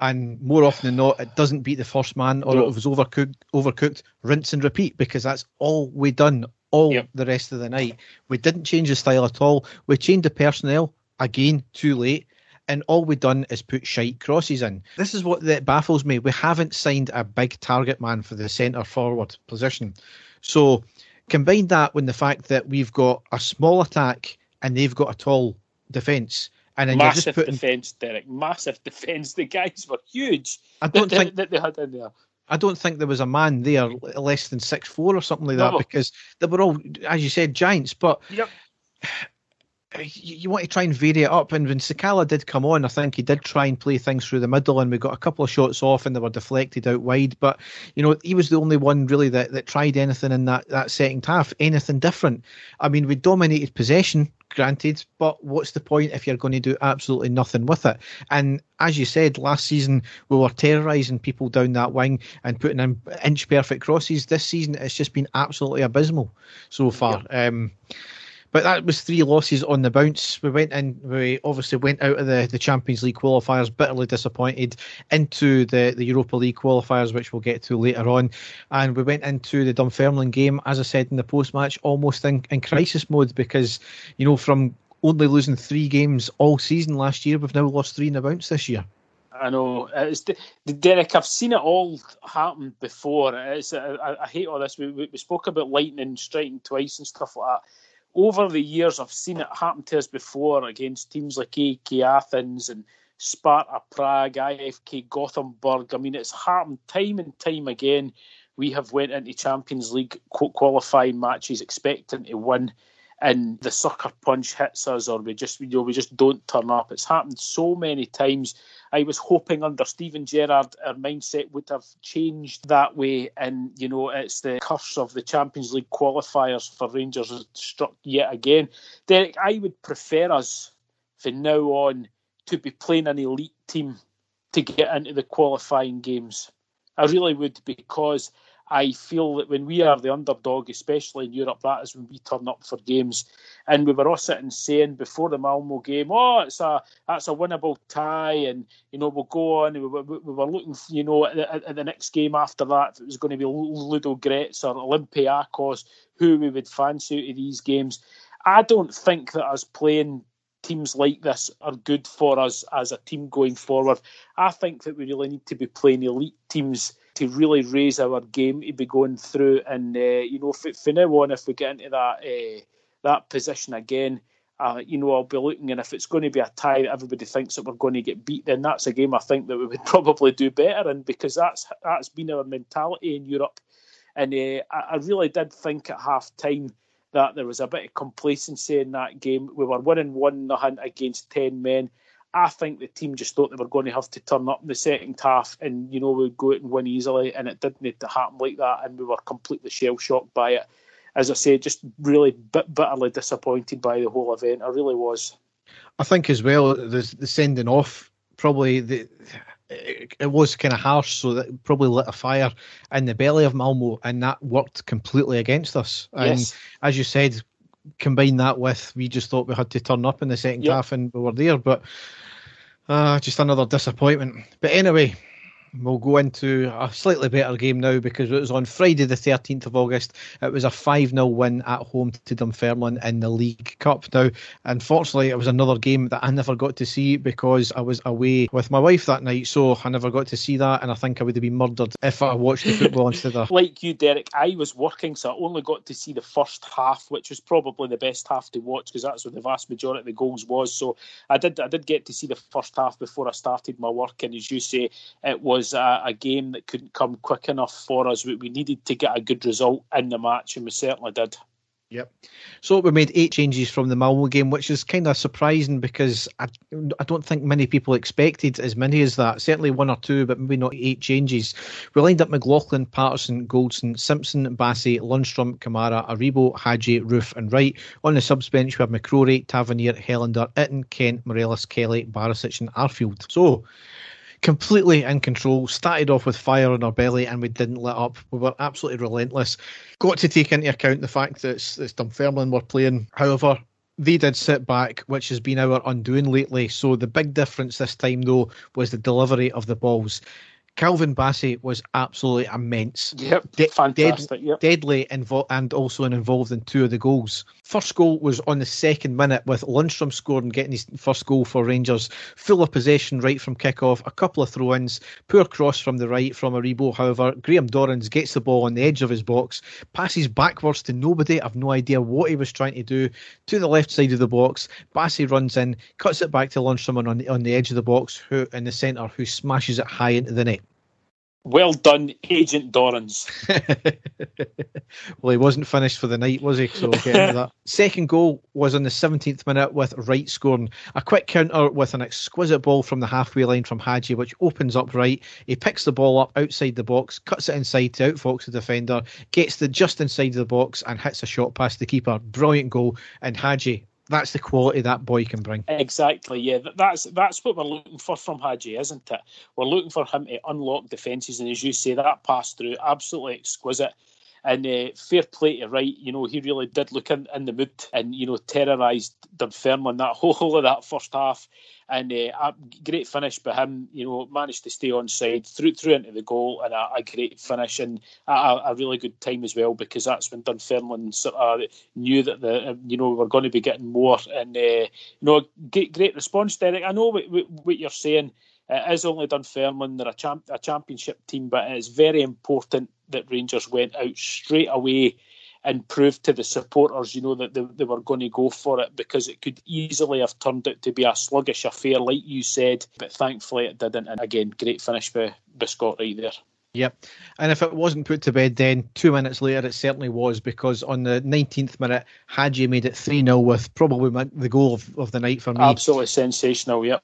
and more often than not, it doesn't beat the first man or no. it was overcooked, overcooked, rinse and repeat because that's all we done all yep. the rest of the night. We didn't change the style at all. We changed the personnel again too late. And all we've done is put shite crosses in. This is what that baffles me. We haven't signed a big target man for the centre forward position. So combine that with the fact that we've got a small attack and they've got a tall defence and then massive putting... defence, Derek. Massive defence. The guys were huge. I don't that, think that they had in there. I don't think there was a man there less than six four or something like no. that because they were all, as you said, giants. But yep. You, you, want to try and vary it up. And when Sakala did come on, I think he did try and play things through the middle, and we got a couple of shots off, and they were deflected out wide. But you know, he was the only one really that, that tried anything in that that second half, anything different. I mean, we dominated possession, granted, but what's the point if you're going to do absolutely nothing with it? And as you said, last season we were terrorising people down that wing and putting in inch perfect crosses. This season it's just been absolutely abysmal so far. Yeah. Um, but that was three losses on the bounce. We went in, we obviously went out of the, the Champions League qualifiers bitterly disappointed into the, the Europa League qualifiers, which we'll get to later on. And we went into the Dunfermline game, as I said in the post match, almost in, in crisis mode because, you know, from only losing three games all season last year, we've now lost three in the bounce this year. I know. It's Derek. I've seen it all happen before. It's, I, I hate all this. We, we, we spoke about lightning striking twice and stuff like that over the years, I've seen it happen to us before against teams like AEK Athens and Sparta Prague, IFK Gothenburg. I mean, it's happened time and time again. We have went into Champions League qualifying matches expecting to win, and the sucker punch hits us, or we just you know we just don't turn up. It's happened so many times. I was hoping under Steven Gerrard our mindset would have changed that way, and you know it's the curse of the Champions League qualifiers for Rangers struck yet again. Derek, I would prefer us from now on to be playing an elite team to get into the qualifying games. I really would because I feel that when we are the underdog, especially in Europe, that is when we turn up for games. And we were all sitting saying before the Malmo game, "Oh, it's a that's a winnable tie," and you know we'll go on. We were, we were looking, you know, at, at, the next game after that, if it was going to be Ludogorets or Olympiacos, who we would fancy out of these games. I don't think that us playing teams like this are good for us as a team going forward. I think that we really need to be playing elite teams to really raise our game to be going through. And uh, you know, for now on, if we get into that uh, that position again, uh, you know, I'll be looking, and if it's going to be a tie that everybody thinks that we're going to get beat, then that's a game I think that we would probably do better in because that's that's been our mentality in Europe. And uh, I, I really did think at half time that there was a bit of complacency in that game. We were winning one against ten men. I think the team just thought they were going to have to turn up in the second half and, you know, we'd go out and win easily, and it didn't need to happen like that, and we were completely shell shocked by it. As I say, just really bit, bitterly disappointed by the whole event. I really was. I think as well, the, the sending off probably the it was kind of harsh, so that probably lit a fire in the belly of Malmo, and that worked completely against us. And yes. as you said, combine that with we just thought we had to turn up in the second yep. half, and we were there, but uh, just another disappointment. But anyway, we'll go into a slightly better game now because it was on Friday, the 13th of August. It was a 5 0 win at home to Dunfermline in the League Cup. Now, unfortunately, it was another game that I never got to see because I was away with my wife that night. So I never got to see that. And I think I would have been murdered if I watched the football instead of. Like you, Derek, I was working, so I only got to see the first half, which was probably the best half to watch because that's where the vast majority of the goals was. So I did, I did get to see the first half before I started my work. And as you say, it was was a, a, game that couldn't come quick enough for us. We, we, needed to get a good result in the match, and we certainly did. Yep. So we made eight changes from the Malmo game, which is kind of surprising because I, I don't think many people expected as many as that. Certainly one or two, but maybe not eight changes. We lined up McLaughlin, Patterson, Goldson, Simpson, Bassey, Lundstram, Kamara, Aribo, Hagi, Roofe, and Wright. On the subs bench, we have McCrorie, Tavernier, Helander, Itten, Kent, Morelos, Kelly, Barisic, and Arfield. So completely in control. Started off with fire on our belly and we didn't let up. We were absolutely relentless. Got to take into account the fact that it's, it's Dunfermline were playing. However, they did sit back, which has been our undoing lately. So the big difference this time, though, was the delivery of the balls. Calvin Bassey was absolutely immense. Yep, De- fantastic. Dead, yep. Deadly invo- and also involved in two of the goals. First goal was on the second minute with Lundstram scoring, getting his first goal for Rangers. Full of possession right from kick-off, a couple of throw-ins, poor cross from the right from Aribo. However, Graham Dorans gets the ball on the edge of his box, passes backwards to nobody. I've no idea what he was trying to do. To the left side of the box, Bassey runs in, cuts it back to Lundstram on on the edge of the box, who in the centre, who smashes it high into the net. Well done, Agent Dorans. well, he wasn't finished for the night, was he? So that. Second goal was on the 17th minute with Wright scoring. A quick counter with an exquisite ball from the halfway line from Hagi, which opens up Wright. He picks the ball up outside the box, cuts it inside to outfox the defender, gets the just inside the box, and hits a shot past the keeper. Brilliant goal. And Hagi that's the quality that boy can bring. Exactly, yeah. That's that's what we're looking for from Hagi, isn't it? We're looking for him to unlock defences, and as you say, that pass through absolutely exquisite. And uh, fair play to Wright, you know, he really did look in, in the mood and, you know, terrorised Dunfermline that whole, of that first half. And uh, great finish by him, you know, managed to stay on side, through, through into the goal, and a, a great finish and a, a, really good time as well because that's when Dunfermline sort of knew that the, you know, we were going to be getting more. And, uh, you know, great, great response, Derek. I know what, what you're saying. It is only Dunfermline, they're a, champ, a championship team, but it's very important that Rangers went out straight away and proved to the supporters, you know, that they, they were going to go for it because it could easily have turned out to be a sluggish affair, like you said. But thankfully it didn't. And again, great finish by, by Scott Wright there. Yep. And if it wasn't put to bed then, two minutes later, it certainly was because on the 19th minute, Hagi made it 3 0 with probably the goal of, of the night for me. Absolutely sensational, yep.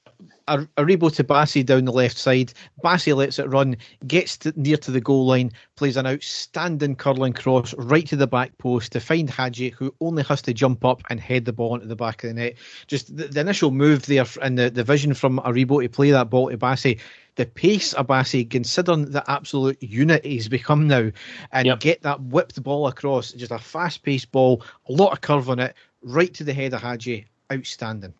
Aribo to Bassey down the left side. Bassey lets it run, gets to, near to the goal line, plays an outstanding curling cross right to the back post to find Hagi, who only has to jump up and head the ball into the back of the net. Just the, the initial move there and the, the vision from Aribo to play that ball to Bassey the pace of Bassey, considering the absolute unit he's become now, and yep. get that whipped ball across, just a fast paced ball, a lot of curve on it, right to the head of Hagi. Outstanding.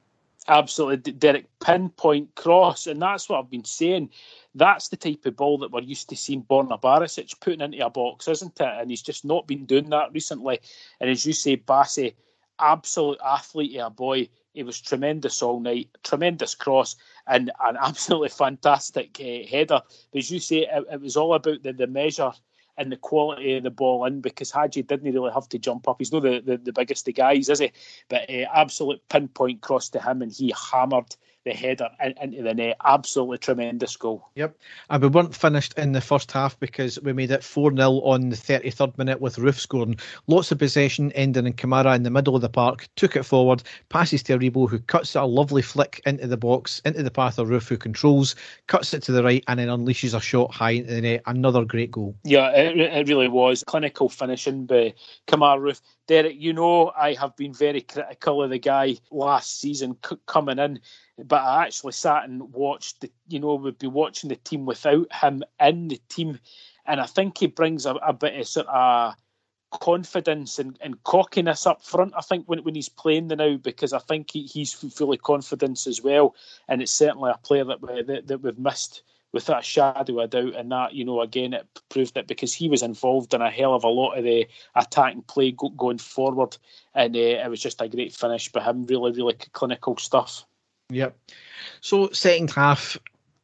Absolutely, Derek. Pinpoint cross, and that's what I've been saying. That's the type of ball that we're used to seeing Borna Barisic putting into a box, isn't it? And he's just not been doing that recently. And as you say, Bassey, absolute athlete, a boy. He was tremendous all night, tremendous cross, and an absolutely fantastic uh, header. As you say, it, it, was all about the, the measure and the quality of the ball in because Hagi didn't really have to jump up. He's not the, the, the biggest of guys, is he? But uh, absolute pinpoint cross to him, and he hammered the header into the net. Absolutely tremendous goal. Yep. And we weren't finished in the first half because we made it 4 0 on the 33rd minute with Roofe scoring. Lots of possession, ending in Kamara in the middle of the park, took it forward, passes to Aribo, who cuts a lovely flick into the box, into the path of Roofe, who controls, cuts it to the right, and then unleashes a shot high into the net. Another great goal. Yeah, it, it really was. Clinical finishing by Kemar Roofe. Derek, you know I have been very critical of the guy last season c- coming in but I actually sat and watched the, you know, we'd be watching the team without him in the team, and I think he brings a, a bit of sort of confidence and, and cockiness up front. I think when, when he's playing the now, because I think he, he's fully confident as well, and it's certainly a player that we, that, that we've missed without a shadow of doubt. And that, you know, again, it proved it because he was involved in a hell of a lot of the attacking play go, going forward, and uh, it was just a great finish by him. Really, really clinical stuff. Yep. So second half,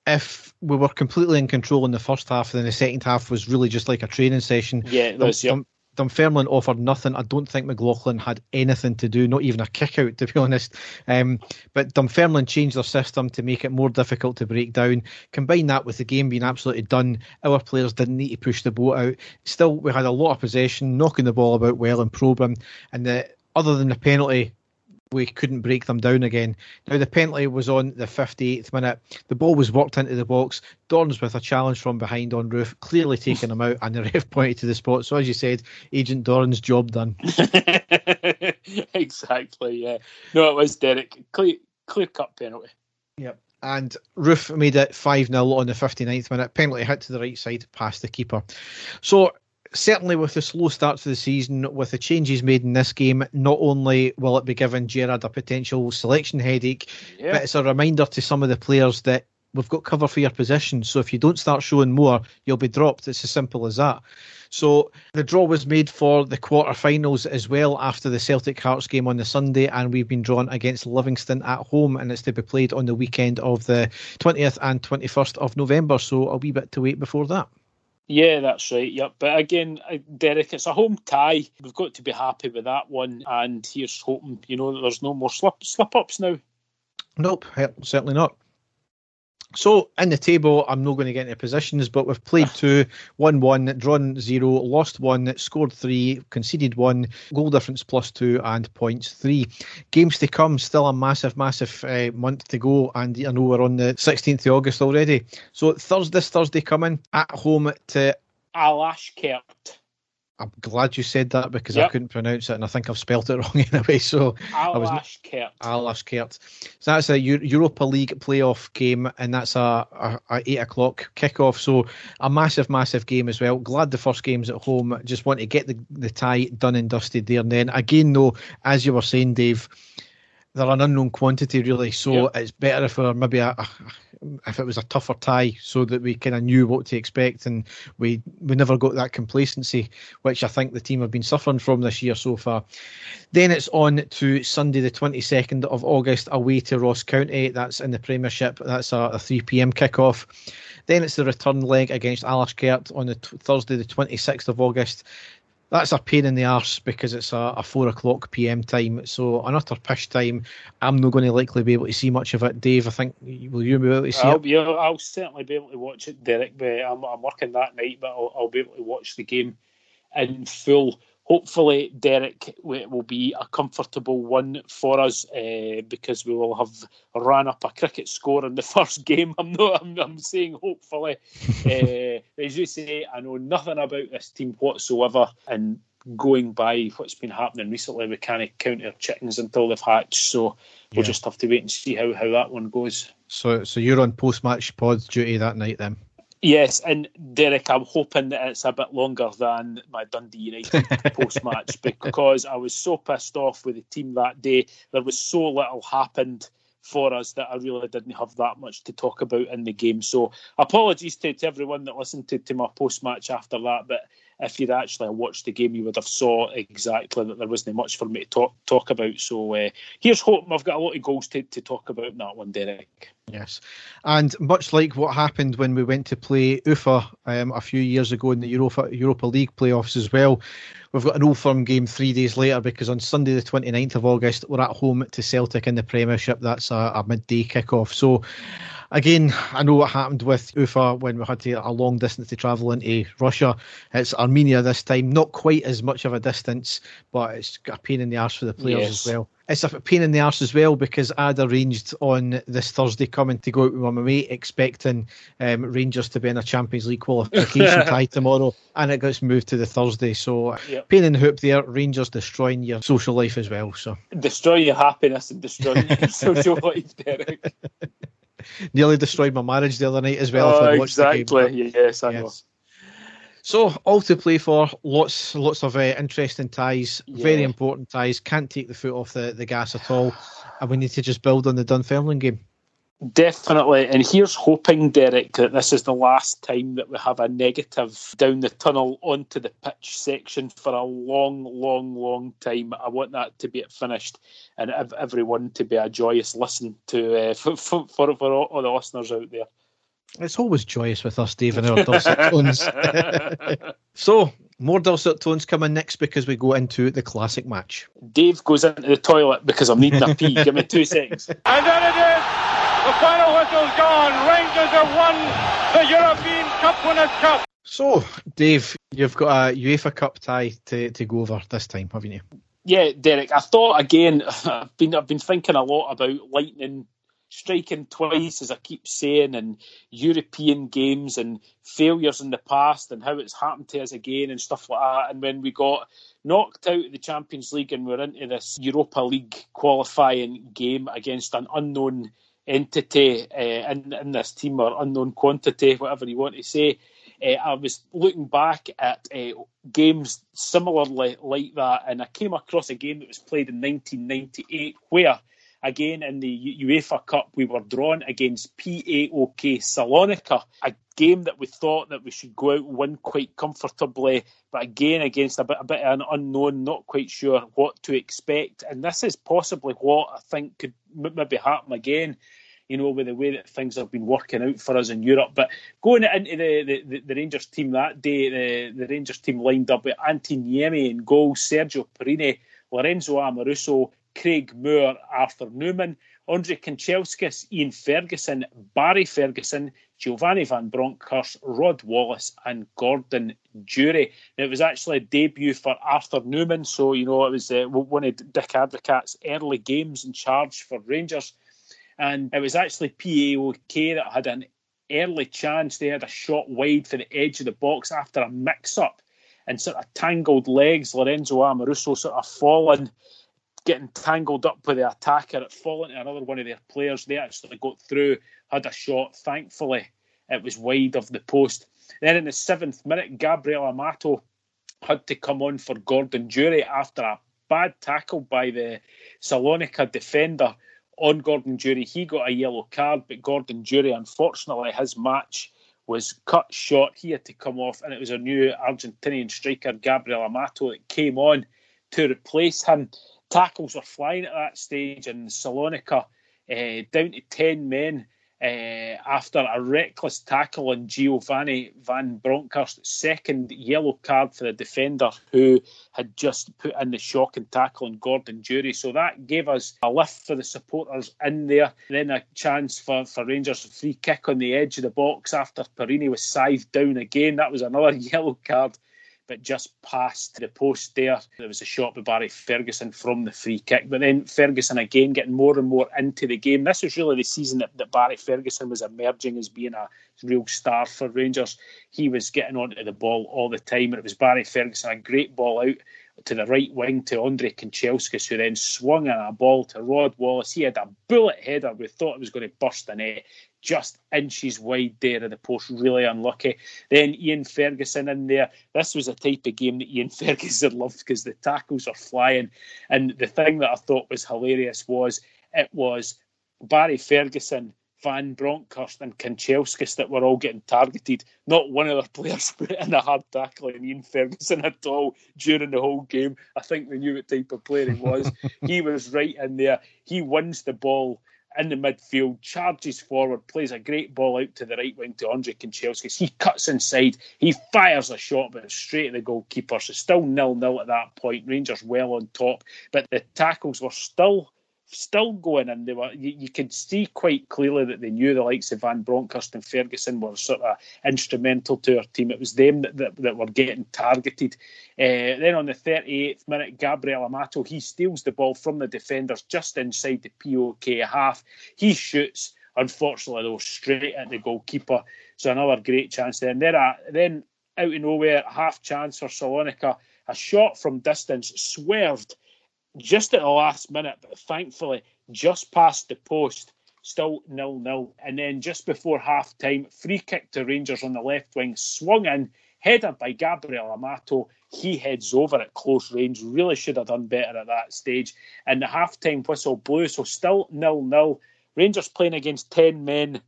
if we were completely in control in the first half, then the second half was really just like a training session. Yeah, was. Yep. Dunfermline offered nothing. I don't think McLaughlin had anything to do, not even a kick out, to be honest. Um, but Dunfermline changed their system to make it more difficult to break down. Combine that with the game being absolutely done, our players didn't need to push the boat out. Still, we had a lot of possession, knocking the ball about well and probing. And the, other than the penalty, we couldn't break them down again. Now, the penalty was on the 58th minute. The ball was worked into the box. Dorans with a challenge from behind on Roofe, clearly taking him out, and the ref pointed to the spot. So, as you said, Agent Dorans' job done. exactly, yeah. No, it was Derek. Clear, clear cut penalty. Yep. And Roofe made it 5 0 on the 59th minute. Penalty hit to the right side past the keeper. So, certainly with the slow start to the season, with the changes made in this game, not only will it be giving Gerrard a potential selection headache, yeah. but it's a reminder to some of the players that we've got cover for your position. So if you don't start showing more, you'll be dropped. It's as simple as that. So the draw was made for the quarter-finals as well after the Celtic Hearts game on the Sunday, and we've been drawn against Livingston at home, and it's to be played on the weekend of the 20th and 21st of November. So a wee bit to wait before that. Yeah, that's right. Yep. But again, uh, Derek, it's a home tie. We've got to be happy with that one. And here's hoping, you know, that there's no more slip slip ups now. Nope, certainly not. So in the table, I'm not going to get into positions, but we've played two, won one, drawn zero, lost one, scored three, conceded one, goal difference plus two, and points three. Games to come, still a massive, massive uh, month to go, and I know we're on the 16th of August already. So Thursday, Thursday coming at home to Alashkert. I'm glad you said that because yep. I couldn't pronounce it, and I think I've spelt it wrong anyway. So I was Kert. Alashkert. So that's a Europa League playoff game, and that's a, a, a eight o'clock kickoff. So a massive, massive game as well. Glad the first game's at home. Just want to get the the tie done and dusted there. And then again, though, as you were saying, Dave, they're an unknown quantity really. So yep. it's better if we're maybe a, a, if it was a tougher tie, so that we kind of knew what to expect, and we we never got that complacency, which I think the team have been suffering from this year so far. Then it's on to Sunday, the twenty second of August, away to Ross County. That's in the Premiership. That's a, a three pm kickoff. Then it's the return leg against Alashkert on the t- Thursday, the 26th of August that's a pain in the arse because it's a, a four o'clock PM time. So an utter pish time. I'm not going to likely be able to see much of it. Dave, I think will you be able to see I'll, it? Yeah, I'll certainly be able to watch it, Derek. But I'm, I'm working that night, but I'll, I'll be able to watch the game in full hopefully, Derek will be a comfortable one for us uh, because we will have ran up a cricket score in the first game. I'm not. I'm, I'm saying hopefully. uh, as you say, I know nothing about this team whatsoever, and going by what's been happening recently, we can't count our chickens until they've hatched. So we'll yeah. just have to wait and see how, how that one goes. So, so you're on post match pod duty that night then. Yes, and Derek, I'm hoping that it's a bit longer than my Dundee United post match because I was so pissed off with the team that day. There was so little happened for us that I really didn't have that much to talk about in the game. So apologies to, to everyone that listened to, to my post match after that, but if you'd actually watched the game, you would have saw exactly that there wasn't much for me to talk talk about. So uh, here's hoping I've got a lot of goals to, to talk about in that one, Derek. Yes, and much like what happened when we went to play Ufa um, a few years ago in the Europa Europa League playoffs as well, we've got an old firm game three days later because on Sunday the 29th of August we're at home to Celtic in the Premiership. That's a, a midday kickoff. So again, I know what happened with Ufa when we had to a long distance to travel into Russia. It's Armenia this time, not quite as much of a distance, but it's got a pain in the arse for the players yes. as well. It's a pain in the arse as well because I'd arranged on this Thursday coming to go out with my mate, expecting um, Rangers to be in a Champions League qualification tie tomorrow, and it gets moved to the Thursday. So yep. pain in the hoop there. Rangers destroying your social life as well. So destroy your happiness and destroy your social life, Derek. nearly destroyed my marriage the other night as well. Oh, exactly. Yes, I yes. know. So all to play for. Lots, lots of uh, interesting ties. Yeah. Very important ties. Can't take the foot off the, the gas at all. And we need to just build on the Dunfermline game. Definitely. And here's hoping, Derek, that this is the last time that we have a negative down the tunnel onto the pitch section for a long, long, long time. I want that to be finished and everyone to be a joyous listen to uh, for, for, for, for all the listeners out there. It's always joyous with us, Dave, and our dulcet tones. so, More dulcet tones coming next because we go into the classic match. Dave goes into the toilet because I'm needing a pee. Give me two seconds. And then it is. The final whistle's gone. Rangers have won the European Cup Winners' Cup. So, Dave, you've got a UEFA Cup tie to, to go over this time, haven't you? Yeah, Derek. I thought again. I've been I've been thinking a lot about lightning striking twice, as I keep saying, and European games and failures in the past and how it's happened to us again and stuff like that. And when we got knocked out of the Champions League and we're into this Europa League qualifying game against an unknown entity uh, in, in this team or unknown quantity, whatever you want to say. Uh, I was looking back at uh, games similarly like that, and I came across a game that was played in 1998 where Again, in the UEFA Cup, we were drawn against PAOK Salonika, a game that we thought that we should go out and win quite comfortably, but again against a bit, a bit of an unknown, not quite sure what to expect. And this is possibly what I think could maybe happen again you know, with the way that things have been working out for us in Europe. But going into the, the, the Rangers team that day, the, the Rangers team lined up with Antti Niemi in goal, Sergio Porrini, Lorenzo Amoruso, Craig Moore, Arthur Numan, Andre Kanchelskis, Ian Ferguson, Barry Ferguson, Giovanni Van Bronckhorst, Rod Wallace, and Gordon Durie. it was actually a debut for Arthur Numan, so you know it was uh, one of Dick Advocaat's early games in charge for Rangers, and it was actually PAOK that had an early chance. They had a shot wide for the edge of the box after a mix-up and sort of tangled legs. Lorenzo Amoruso sort of fallen getting tangled up with the attacker, it falling to another one of their players. They actually got through, had a shot. Thankfully, it was wide of the post. Then in the seventh minute, Gabriel Amato had to come on for Gordon Durie after a bad tackle by the Salonika defender on Gordon Durie. He got a yellow card, but Gordon Durie, unfortunately, his match was cut short. He had to come off, and it was a new Argentinian striker, Gabriel Amato, that came on to replace him tackles were flying at that stage in Salonika, uh, down to 10 men uh, after a reckless tackle on Giovanni Van Bronckhorst's second yellow card for the defender who had just put in the shocking tackle on Gordon Durie. So that gave us a lift for the supporters in there. Then a chance for, for Rangers, free kick on the edge of the box after Porrini was scythed down again. That was another yellow card but just past the post there. There was a shot by Barry Ferguson from the free kick. But then Ferguson again getting more and more into the game. This was really the season that, that Barry Ferguson was emerging as being a real star for Rangers. He was getting onto the ball all the time, and it was Barry Ferguson, a great ball out to the right wing to Andre Kanchelskis, who then swung in a ball to Rod Wallace. He had a bullet header. We thought it was going to burst the net just inches wide there of the post, really unlucky. Then Ian Ferguson in there. This was a type of game that Ian Ferguson loved because the tackles are flying. And the thing that I thought was hilarious was it was Barry Ferguson, Van Bronckhorst, and Kanchelskis that were all getting targeted. Not one of their players put in a hard tackle on Ian Ferguson at all during the whole game. I think they knew what type of player he was. he was right in there. He wins the ball in the midfield, charges forward, plays a great ball out to the right wing to Andre Kanchelskis. He cuts inside, he fires a shot, but it's straight at the goalkeeper. So still nil nil at that point. Rangers well on top, but the tackles were still still going and they were you, you, could see quite clearly that they knew the likes of Van Bronckhorst and Ferguson were sort of instrumental to our team. It was them that, that, that were getting targeted. Uh, then on the 38th minute, Gabriel Amato, he steals the ball from the defenders just inside the PAOK half. He shoots, unfortunately though, straight at the goalkeeper. So another great chance there. Then, uh, then out of nowhere, half chance for Salonika. A shot from distance swerved just at the last minute, but thankfully just past the post, still nil nil. And then just before half time, free kick to Rangers on the left wing, swung in, headed by Gabriel Amato. He heads over at close range. Really should have done better at that stage. And the half time whistle blew, so still nil nil. Rangers playing against 10 men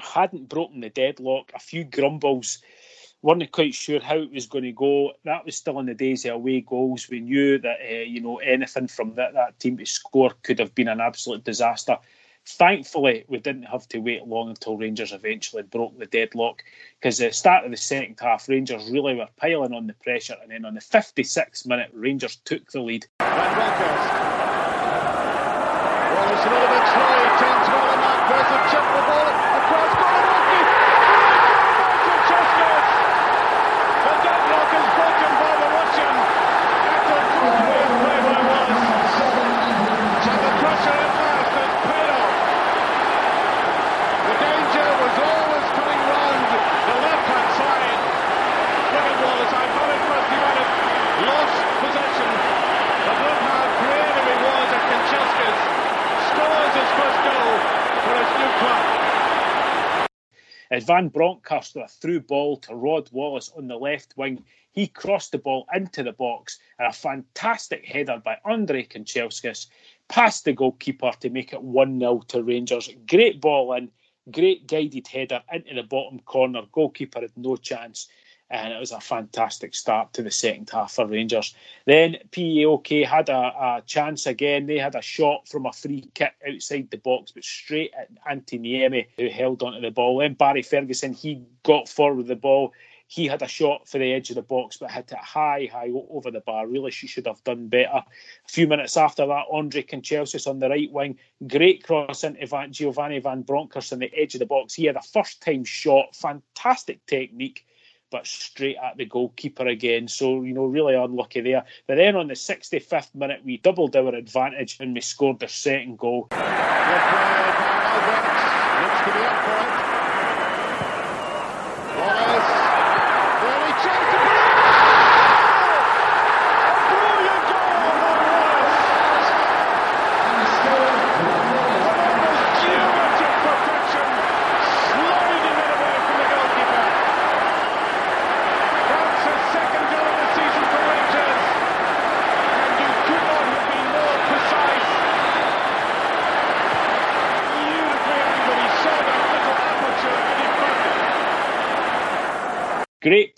hadn't broken the deadlock. A few grumbles weren't quite sure how it was going to go. That was still in the days of away goals. We knew that uh, you know anything from that, that team to score could have been an absolute disaster. Thankfully, we didn't have to wait long until Rangers eventually broke the deadlock because at the start of the second half, Rangers really were piling on the pressure, and then on the 56th minute, Rangers took the lead. Well, it's a little bit slow. He turns well and that. There's a chip the ball across goal. Rocky. Chesness. The deadlock is broken by the Russian. Excellent crossfield play by Wallace. And the pressure at last has paid off. The danger was always coming round the left-hand side. Look at Wallace. I thought at first he might have lost possession. But look how creative he was at Kanchelskis. Scores his first goal for his new club. As Van Bronckhorst a through ball to Rod Wallace on the left wing, he crossed the ball into the box and a fantastic header by Andre Kanchelskis past the goalkeeper to make it 1 0 to Rangers. Great ball in, great guided header into the bottom corner. Goalkeeper had no chance and it was a fantastic start to the second half for Rangers. Then PAOK had a, a, chance again. They had a shot from a free kick outside the box, but straight at Antti Niemi, who held onto the ball. Then Barry Ferguson, he got forward with the ball. He had a shot for the edge of the box, but hit it high, high over the bar. Really, she should have done better. A few minutes after that, Andre Kanchelskis on the right wing. Great cross into Giovanni Van Bronckhorst on the edge of the box. He had a first time shot, fantastic technique but straight at the goalkeeper again. So, you know, really unlucky there. But then on the 65th minute, we doubled our advantage and we scored the second goal.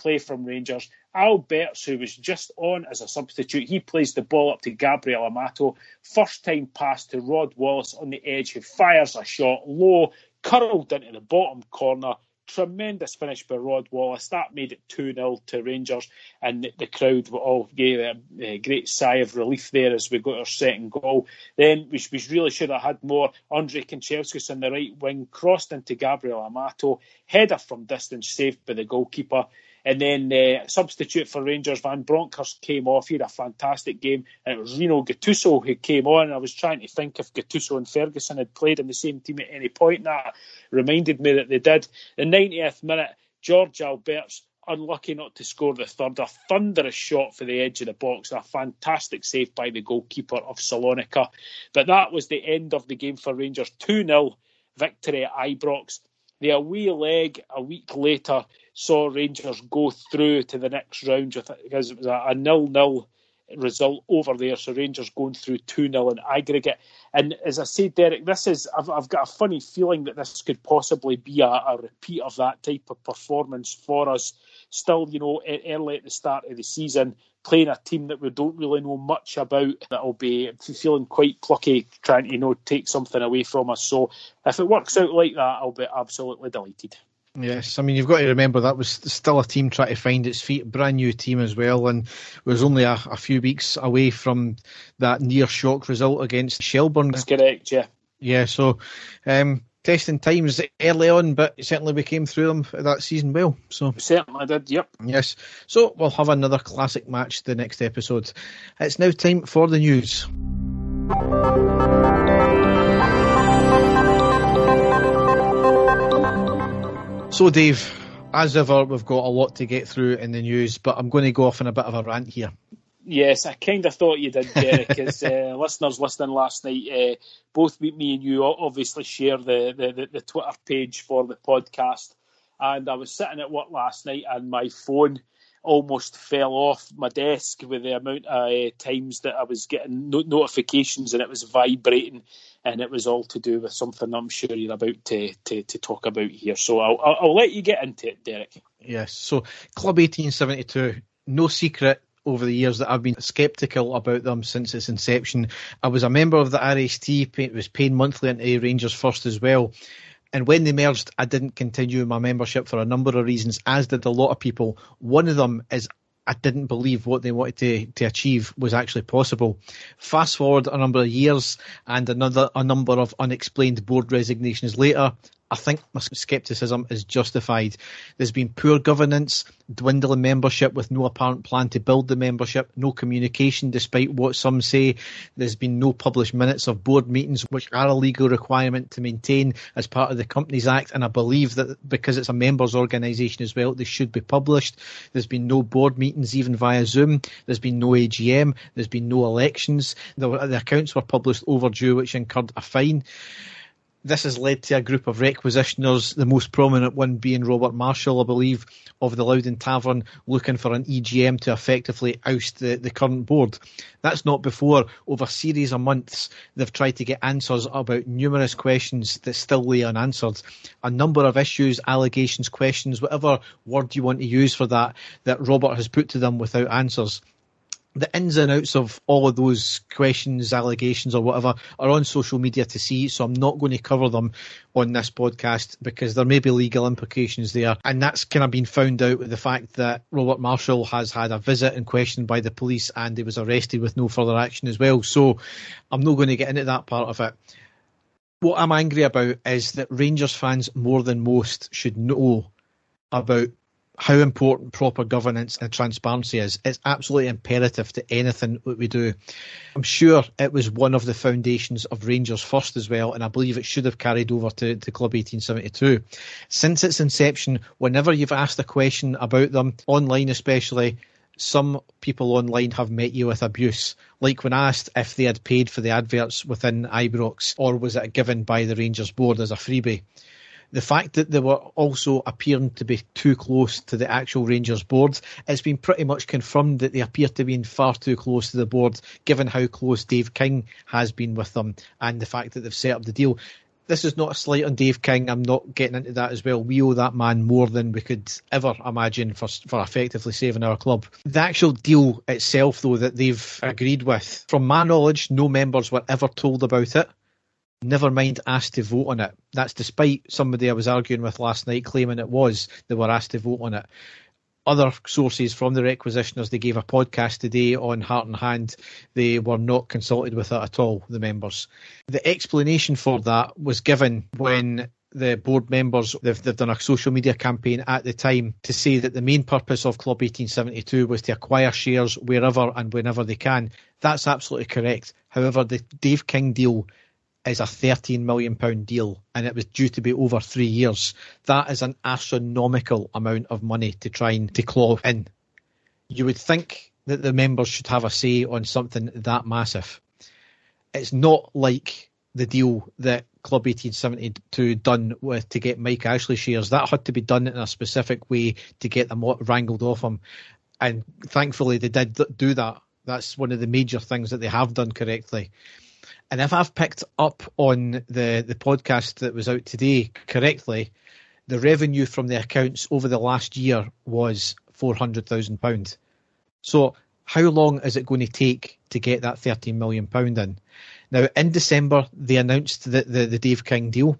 Play from Rangers. Albertz, who was just on as a substitute, he plays the ball up to Gabriel Amato. First time pass to Rod Wallace on the edge, who fires a shot low, curled into the bottom corner. Tremendous finish by Rod Wallace. That made it 2 0 to Rangers, and the, crowd all gave a, a, great sigh of relief there as we got our second goal. Then we, we really should have had more. Andre Kanchelskis on the right wing crossed into Gabriel Amato, header from distance saved by the goalkeeper. And then uh, substitute for Rangers, Van Bronckhorst came off. He had a fantastic game. And it was Rino Gattuso who came on. I was trying to think if Gattuso and Ferguson had played in the same team at any point. That reminded me that they did. The 90th minute, George Albertz unlucky not to score the third. A thunderous shot for the edge of the box. A fantastic save by the goalkeeper of Salonika. But that was the end of the game for Rangers. 2 0 victory at Ibrox. The away leg a week later saw Rangers go through to the next round because it was a, a nil-nil result over there. So Rangers going through 2 0 in aggregate. And as I said, Derek, this is I've, I've got a funny feeling that this could possibly be a, a, repeat of that type of performance for us. Still, you know, early at the start of the season, playing a team that we don't really know much about, that'll be feeling quite plucky, trying to you know take something away from us. So if it works out like that, I'll be absolutely delighted. Yes, I mean you've got to remember that was still a team trying to find its feet, brand new team as well, and was only a, a few weeks away from that near shock result against Shelbourne. That's correct, yeah. Yeah, so um, testing times early on, but certainly we came through them that season well. So certainly did. Yep. Yes. So we'll have another classic match the next episode. It's now time for the news. So, Dave, as ever, we've got a lot to get through in the news, but I'm going to go off on a bit of a rant here. Yes, I kind of thought you did, Derek. As uh, listeners listening last night, uh, both me and you obviously share the, the, the, Twitter page for the podcast. And I was sitting at work last night and my phone almost fell off my desk with the amount of uh, times that I was getting no- notifications and it was vibrating and it was all to do with something I'm sure you're about to, to, to talk about here. So I'll, I'll, I'll let you get into it, Derek. Yes. So Club 1872, no secret over the years that I've been sceptical about them since its inception. I was a member of the RST, was paying monthly into Rangers First as well. And when they merged, I didn't continue my membership for a number of reasons, as did a lot of people. One of them is I didn't believe what they wanted to, to achieve was actually possible. Fast forward a number of years and another a number of unexplained board resignations later, I think my scepticism is justified. There's been poor governance, dwindling membership with no apparent plan to build the membership, no communication despite what some say. There's been no published minutes of board meetings, which are a legal requirement to maintain as part of the Companies Act. And I believe that because it's a members' organisation as well, they should be published. There's been no board meetings, even via Zoom. There's been no AGM. There's been no elections. The, the accounts were published overdue, which incurred a fine this has led to a group of requisitioners, the most prominent one being Robert Marshall, I believe, of the Loudon Tavern, looking for an EGM to effectively oust the, the current board. That's not before, over a series of months, they've tried to get answers about numerous questions that still lay unanswered. A number of issues, allegations, questions, whatever word you want to use for that, that Robert has put to them without answers the ins and outs of all of those questions, allegations, or whatever are on social media to see. So I'm not going to cover them on this podcast because there may be legal implications there. And that's kind of been found out with the fact that Robert Marshall has had a visit and questioned by the police and he was arrested with no further action as well. So I'm not going to get into that part of it. What I'm angry about is that Rangers fans, more than most, should know about how important proper governance and transparency is. It's absolutely imperative to anything that we do. I'm sure it was one of the foundations of Rangers First as well, and I believe it should have carried over to, to Club 1872. Since its inception, whenever you've asked a question about them, online especially, some people online have met you with abuse. Like when asked if they had paid for the adverts within Ibrox or was it given by the Rangers board as a freebie the fact that they were also appearing to be too close to the actual Rangers board, it's been pretty much confirmed that they appear to be far too close to the board, given how close Dave King has been with them and the fact that they've set up the deal. This is not a slight on Dave King. I'm not getting into that as well. We owe that man more than we could ever imagine for for effectively saving our club. The actual deal itself, though, that they've uh, agreed with, from my knowledge, no members were ever told about it never mind asked to vote on it. That's despite somebody I was arguing with last night claiming it was they were asked to vote on it. Other sources from the requisitioners, they gave a podcast today on Heart and Hand. They were not consulted with it at all, the members. The explanation for that was given when the board members they've, they've done a social media campaign at the time to say that the main purpose of Club 1872 was to acquire shares wherever and whenever they can. That's absolutely correct. However, the Dave King deal is a £13 million deal and it was due to be over three years. That is an astronomical amount of money to try and to claw in. You would think that the members should have a say on something that massive. It's not like the deal that Club 1872 done with to get Mike Ashley shares. That had to be done in a specific way to get them wrangled off him. And thankfully they did do that. That's one of the major things that they have done correctly. And if I've picked up on the, the podcast that was out today correctly, the revenue from the accounts over the last year was £400,000. So, how long is it going to take to get that £13 million in? Now, in December, they announced the, the, the Dave King deal.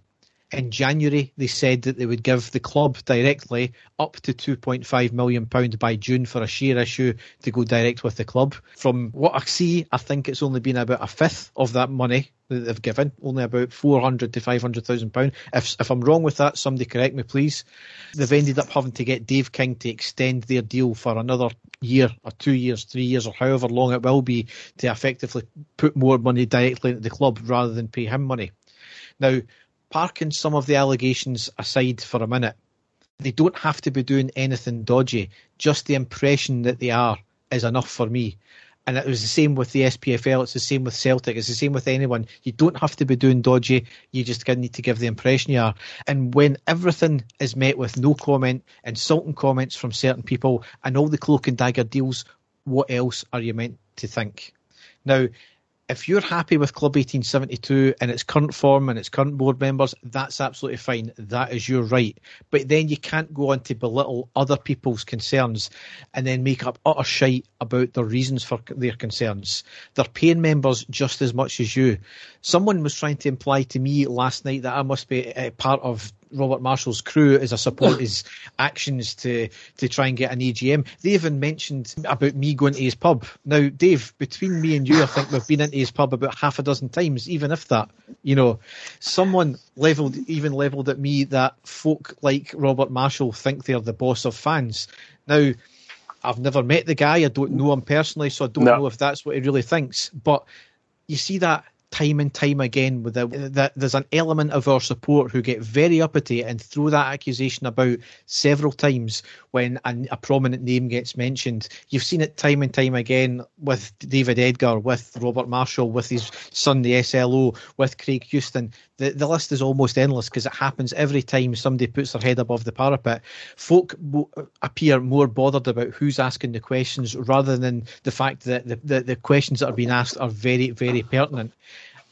In January, they said that they would give the club directly up to £2.5 million by June for a share issue to go direct with the club. From what I see, I think it's only been about a fifth of that money that they've given, only about 400 to 500,000 pounds. If, if I'm wrong with that, somebody correct me, please. They've ended up having to get Dave King to extend their deal for another year or two years, three years, or however long it will be to effectively put more money directly into the club rather than pay him money. Now, parking some of the allegations aside for a minute, they don't have to be doing anything dodgy. Just the impression that they are is enough for me. And it was the same with the SPFL. It's the same with Celtic. It's the same with anyone. You don't have to be doing dodgy. You just need to give the impression you are. And when everything is met with no comment, insulting comments from certain people, and all the cloak and dagger deals, what else are you meant to think? Now, if you're happy with Club 1872 and its current form and its current board members, that's absolutely fine. That is your right. But then you can't go on to belittle other people's concerns and then make up utter shite about their reasons for their concerns. They're paying members just as much as you. Someone was trying to imply to me last night that I must be a part of Robert Marshall's crew as I support his actions to to try and get an EGM. They even mentioned about me going to his pub. Now, Dave, between me and you, I think we've been into his pub about half a dozen times, even if that. You know, someone leveled even leveled at me that folk like Robert Marshall think they're the boss of fans. Now, I've never met the guy. I don't know him personally, so I don't No. know if that's what he really thinks. But you see that time and time again with the, that there's an element of our support who get very uppity and throw that accusation about several times when a, a prominent name gets mentioned. You've seen it time and time again with David Edgar, with Robert Marshall, with his son, the SLO, with Craig Houston. The, the list is almost endless because it happens every time somebody puts their head above the parapet. Folk appear more bothered about who's asking the questions rather than the fact that the, the, the questions that are being asked are very, very pertinent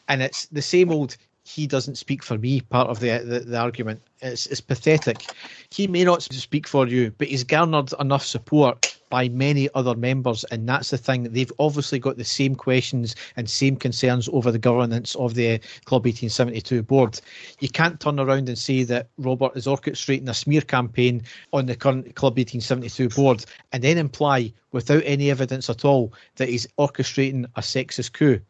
and it's the same old he doesn't speak for me part of the the, the argument. It's, it's pathetic. He may not speak for you but he's garnered enough support by many other members and that's the thing. They've obviously got the same questions and same concerns over the governance of the club 1872 board. You can't turn around and say that robert is orchestrating a smear campaign on the current club 1872 board and then imply without any evidence at all that he's orchestrating a sexist coup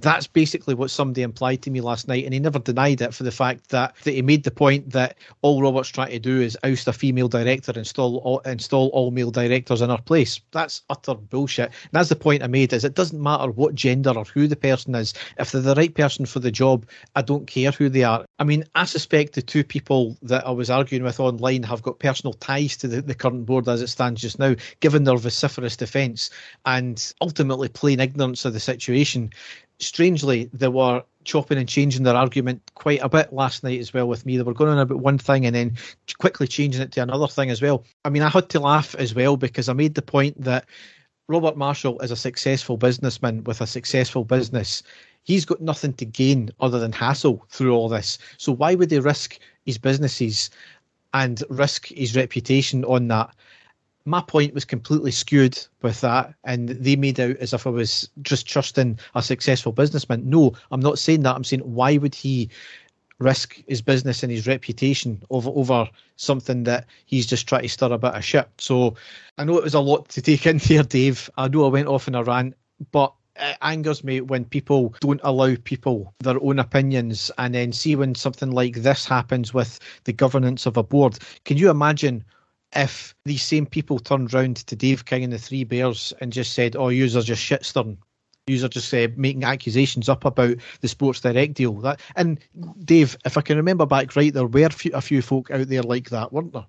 that's basically what somebody implied to me last night, and he never denied it for the fact that, that he made the point that all Robert's trying to do is oust a female director, and install all, install all male directors in her place. That's utter bullshit. And that's the point I made: is it doesn't matter what gender or who the person is. If they're the right person for the job, I don't care who they are. I mean, I suspect the two people that I was arguing with online have got personal ties to the, the current board as it stands just now, given their vociferous defence and ultimately plain ignorance of the situation strangely, they were chopping and changing their argument quite a bit last night as well with me. They were going on about one thing and then quickly changing it to another thing as well. I mean, I had to laugh as well because I made the point that Robert Marshall is a successful businessman with a successful business. He's got nothing to gain other than hassle through all this. So why would he risk his businesses and risk his reputation on that? My point was completely skewed with that, and they made out as if I was just trusting a successful businessman. No, I'm not saying that. I'm saying why would he risk his business and his reputation over over something that he's just trying to stir a bit of shit? So I know it was a lot to take in here, Dave. I know I went off in a rant, but it angers me when people don't allow people their own opinions and then see when something like this happens with the governance of a board. Can you imagine if these same people turned round to Dave King and the Three Bears and just said, "Oh, yous are just shit stirring. Yous are just uh, making accusations up about the Sports Direct deal." That and Dave, if I can remember back right, there were a few folk out there like that, weren't there?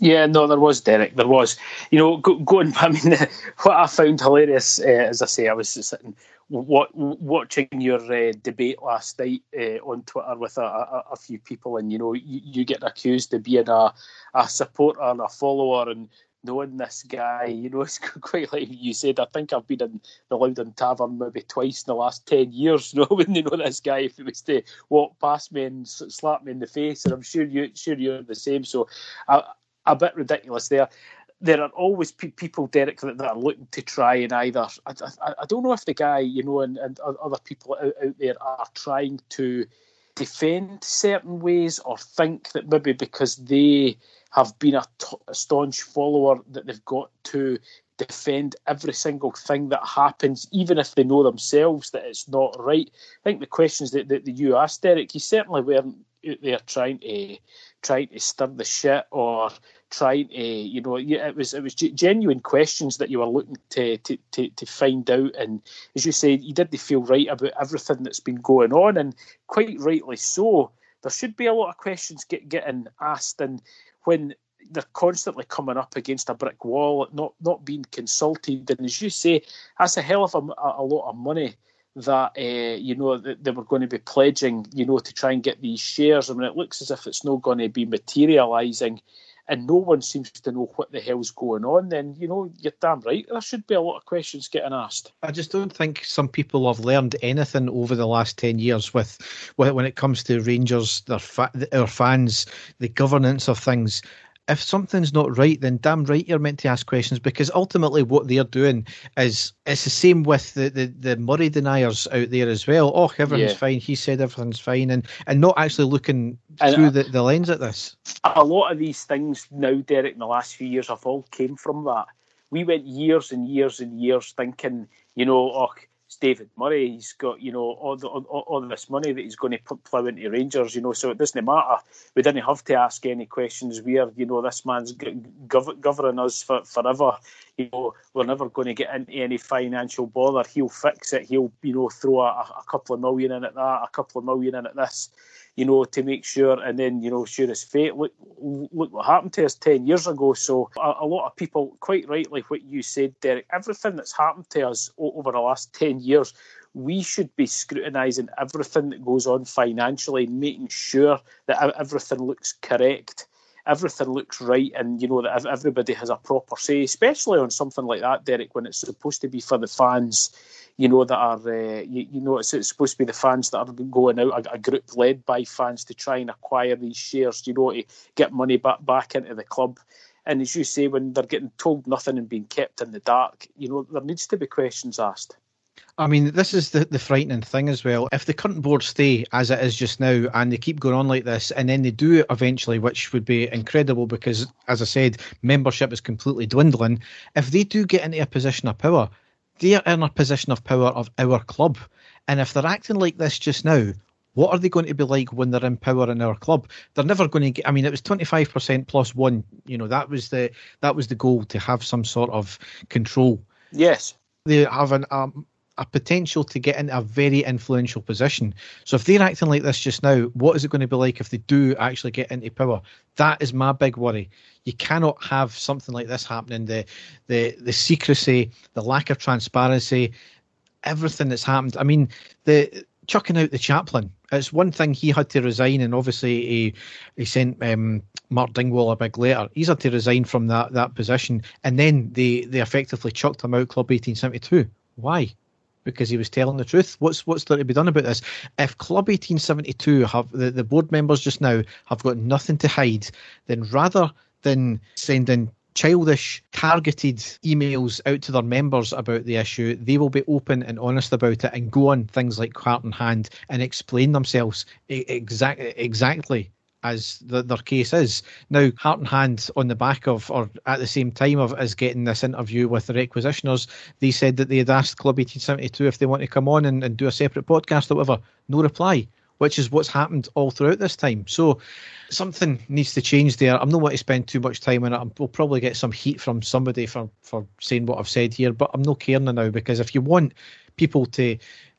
Yeah, no, there was Derek. There was, you know, go, going. I mean, what I found hilarious, uh, as I say, I was sitting what, watching your uh, debate last night uh, on Twitter with a, a, a, few people, and you know, you, you get accused of being a, a supporter and a follower, and knowing this guy, you know, it's quite like you said. I think I've been in the Loudon Tavern maybe twice in the last ten years. You know, when you know this guy, if he was to walk past me and slap me in the face, and I'm sure you, sure you're the same. So, a, a bit ridiculous there there are always pe- people, Derek, that, that, are looking to try and either. I, I, I, don't know if the guy, you know, and, and other people out, out there are trying to defend certain ways or think that maybe because they have been a, t- a staunch follower that they've got to defend every single thing that happens, even if they know themselves that it's not right. I think the questions that, that, that you asked, Derek, you certainly weren't out there trying to trying to stir the shit or trying to, you know, it was it was genuine questions that you were looking to to, to, to find out. And as you said, you didn't feel right about everything that's been going on, and quite rightly so. There should be a lot of questions get, getting asked, and when they're constantly coming up against a brick wall, not not being consulted, and as you say, that's a hell of a, a lot of money that uh, you know that they were going to be pledging, you know, to try and get these shares. I mean, it looks as if it's not going to be materialising and no one seems to know what the hell's going on, then you know you're damn right. There should be a lot of questions getting asked. I just don't think some people have learned anything over the last ten years with, when it comes to Rangers, their fa- our fans, the governance of things if something's not right, then damn right you're meant to ask questions because ultimately what they're doing is it's the same with the, the, the Murray deniers out there as well. Oh, everything's yeah. fine. He said everything's fine, and, and not actually looking and through the, the lens at this. A lot of these things now, Derek, in the last few years have all came from that. We went years and years and years thinking, you know, oh, it's David Murray. He's got you know all, the, all, all this money that he's going to put, plough into Rangers. You know, so it doesn't matter. We didn't have to ask any questions. We are you know this man's gov- governing us for forever. You know, we're never going to get into any financial bother. He'll fix it. He'll you know throw a, a couple of million in at that, a couple of million in at this you know, to make sure, and then, you know, sure as fate. Look, look what happened to us 10 years ago. So, a, a, lot of people, quite rightly, what you said, Derek, everything that's happened to us over the last 10 years, we should be scrutinising everything that goes on financially, making sure that everything looks correct everything looks right and you know that everybody has a proper say especially on something like that derek when it's supposed to be for the fans you know, that are, uh, you, you, know, it's, it's, supposed to be the fans that are going out, a, a, group led by fans to try and acquire these shares, you know, to get money back, back into the club. And as you say, when they're getting told nothing and being kept in the dark, you know, there needs to be questions asked. I mean, this is the, the frightening thing as well. If the current board stay as it is just now and they keep going on like this, and then they do eventually, which would be incredible because, as I said, membership is completely dwindling. If they do get into a position of power, they're in a position of power of our club. And if they're acting like this just now, what are they going to be like when they're in power in our club? They're never going to get. I mean, it was twenty five percent plus one. You know, that was the that was the goal to have some sort of control. Yes, they have an um, a potential to get into a very influential position. So if they're acting like this just now, what is it going to be like if they do actually get into power? That is my big worry you cannot have something like this happening. The the the secrecy, the lack of transparency, everything that's happened. I mean, the chucking out the chaplain. It's one thing he had to resign, and obviously he he sent um, Mark Dingwall a big letter. He's had to resign from that that position, and then they they effectively chucked him out. Club eighteen seventy two. Why? Because he was telling the truth. What's what's there to be done about this? If Club eighteen seventy two have the, the board members just now have got nothing to hide, then rather than sending childish, targeted emails out to their members about the issue, they will be open and honest about it and go on things like Heart and Hand and explain themselves exactly exactly as the, their case is. Now, Heart and Hand, on the back of, or at the same time of us getting this interview with the requisitioners, they said that they had asked Club 1872 if they want to come on and, and do a separate podcast or whatever. No reply which is what's happened all throughout this time. So something needs to change there. I'm not going to spend too much time on it. We'll probably get some heat from somebody for, for saying what I've said here, but I'm not caring now because if you want people to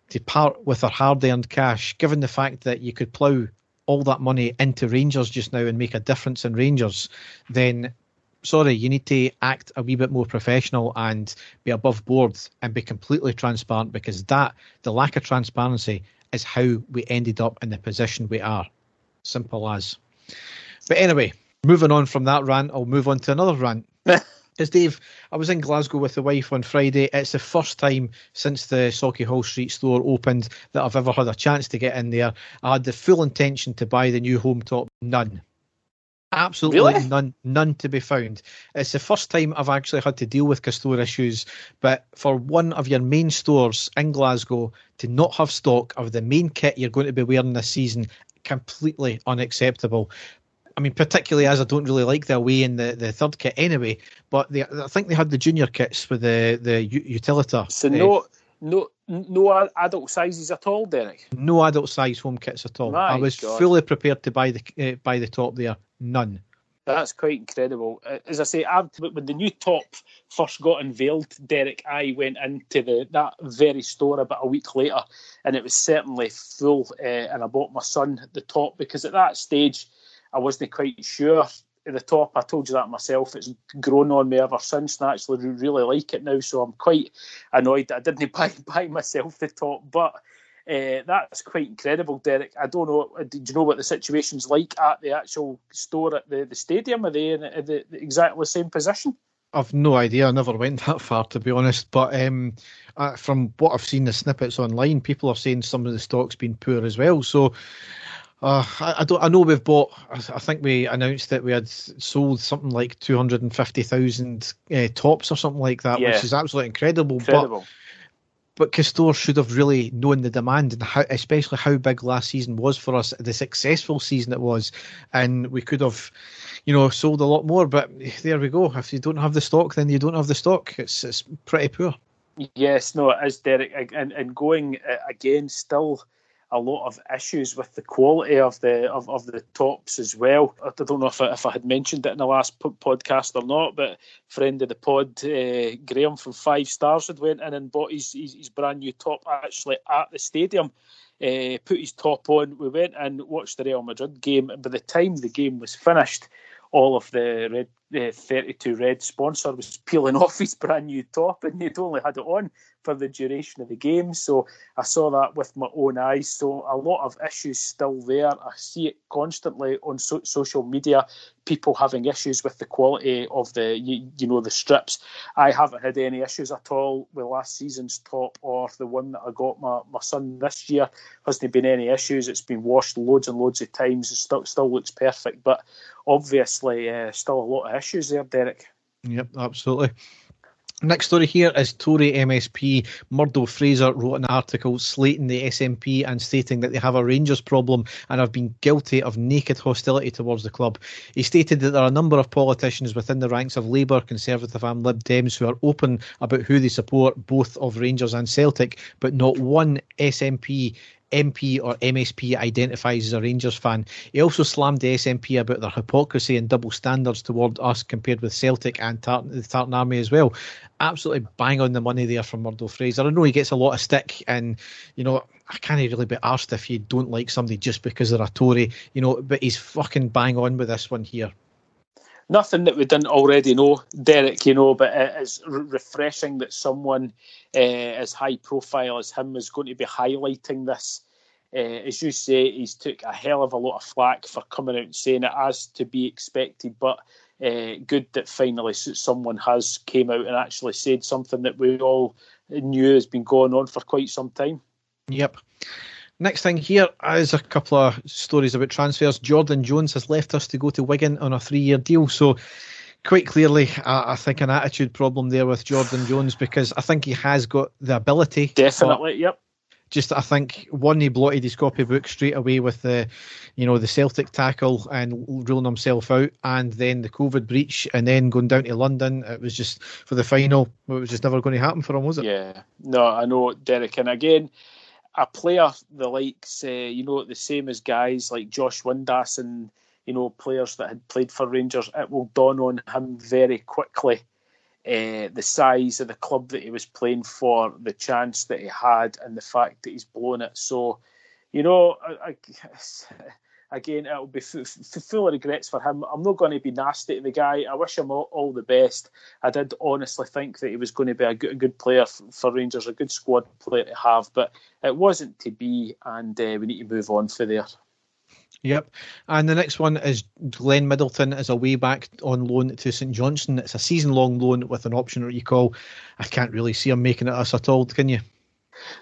to part with their hard earned cash, given the fact that you could plough all that money into Rangers just now and make a difference in Rangers, then sorry, you need to act a wee bit more professional and be above board and be completely transparent because that the lack of transparency is how we ended up in the position we are. Simple as. But anyway, moving on from that rant, I'll move on to another rant. As Dave, I was in Glasgow with the wife on Friday. It's the first time since the Sauchiehall Street store opened that I've ever had a chance to get in there. I had the full intention to buy the new home top. None. Absolutely really? none, none to be found. It's the first time I've actually had to deal with customer issues, but for one of your main stores in Glasgow to not have stock of the main kit you're going to be wearing this season, completely unacceptable. I mean, particularly as I don't really like the away in the, the third kit anyway. But they, I think they had the junior kits with the the Utilita. So no, uh, no, no adult sizes at all, Derek. No adult size home kits at all. My I was God. fully prepared to buy the uh, buy the top there. None. That's quite incredible. As I say, I've, when the new top first got unveiled, Derek, I went into the that very store about a week later, and it was certainly full. Uh, and I bought my son the top because at that stage, I wasn't quite sure at the top. I told you that myself. It's grown on me ever since, and I actually really like it now. So I'm quite annoyed that I didn't buy buy myself the top. But Uh, that's quite incredible, Derek. I don't know. uh, Do you know what the situation's like at the actual store at the, the stadium? Are they in, the, the exactly the same position? I've no idea. I never went that far, to be honest. But um, uh, from what I've seen, the snippets online, people are saying some of the stock's been poor as well. So uh, I, I, don't. I know we've bought. I, I, think we announced that we had sold something like two hundred and fifty thousand uh, tops or something like that, Yeah. which is absolutely incredible. Incredible. But but Castore should have really known the demand and how, especially how big last season was for us, the successful season it was, and we could have, you know, sold a lot more. But there we go. If you don't have the stock, then you don't have the stock. It's it's pretty poor. Yes, no, it is, Derek. And, and going uh, again, still a lot of issues with the quality of the of, of the tops as well. I don't know if I, if I had mentioned it in the last podcast or not, but friend of the pod, uh, Graham from Five Stars, had went in and bought his, his, his brand new top actually at the stadium. Uh, put his top on. We went and watched the Real Madrid game, and by the time the game was finished, all of the red uh, 32Red sponsor was peeling off his brand new top, and he'd only had it on for the duration of the game. So I saw that with my own eyes. So a lot of issues still there. I see it constantly on so- social media. People having issues with the quality of the you, you know the strips. I haven't had any issues at all with last season's top or the one that I got my, my son this year. Hasn't been any issues. It's been washed loads and loads of times. It still still looks perfect, but obviously uh, still a lot of issues there, Derek. Yep, absolutely. Next story here is Tory MSP Murdo Fraser wrote an article slating the SNP and stating that they have a Rangers problem and have been guilty of naked hostility towards the club. He stated that there are a number of politicians within the ranks of Labour, Conservative and Lib Dems who are open about who they support, both of Rangers and Celtic, but not one SNP MP or MSP identifies as a Rangers fan. He also slammed the SNP about their hypocrisy and double standards toward us compared with Celtic and Tartan, the Tartan Army as well. Absolutely bang on the money there from Murdo Fraser. I know he gets a lot of stick, and you know I can't really be arsed if you don't like somebody just because they're a Tory, you know. But he's fucking bang on with this one here. Nothing that we didn't already know, Derek, you know, but it is refreshing that someone uh, as high profile as him is going to be highlighting this. Uh, as you say, he's took a hell of a lot of flack for coming out and saying it as to be expected, but uh, good that finally someone has came out and actually said something that we all knew has been going on for quite some time. Yep. Next thing here is a couple of stories about transfers. Jordan Jones has left us to go to Wigan on a three-year deal, so quite clearly, I, I think an attitude problem there with Jordan Jones because I think he has got the ability. Definitely, yep. Just I think one he blotted his copybook straight away with the, you know, the Celtic tackle and ruling himself out, and then the COVID breach, and then going down to London. It was just for the final. It was just never going to happen for him, was it? Yeah, no, I know, Derek. And again, a player the likes, uh, you know, the same as guys like Josh Windass and, you know, players that had played for Rangers, it will dawn on him very quickly uh, the size of the club that he was playing for, the chance that he had, and the fact that he's blown it. So, you know, I, I, again, it'll be f- f- full of regrets for him. I'm not going to be nasty to the guy. I wish him all, all the best. I did honestly think that he was going to be a good, a good player f- for Rangers, a good squad player to have, but it wasn't to be, and uh, we need to move on for there. Yep. And the next one is Glenn Middleton is away back on loan to St Johnstone. It's a season long loan with an option recall. I can't really see him making it us at all, can you?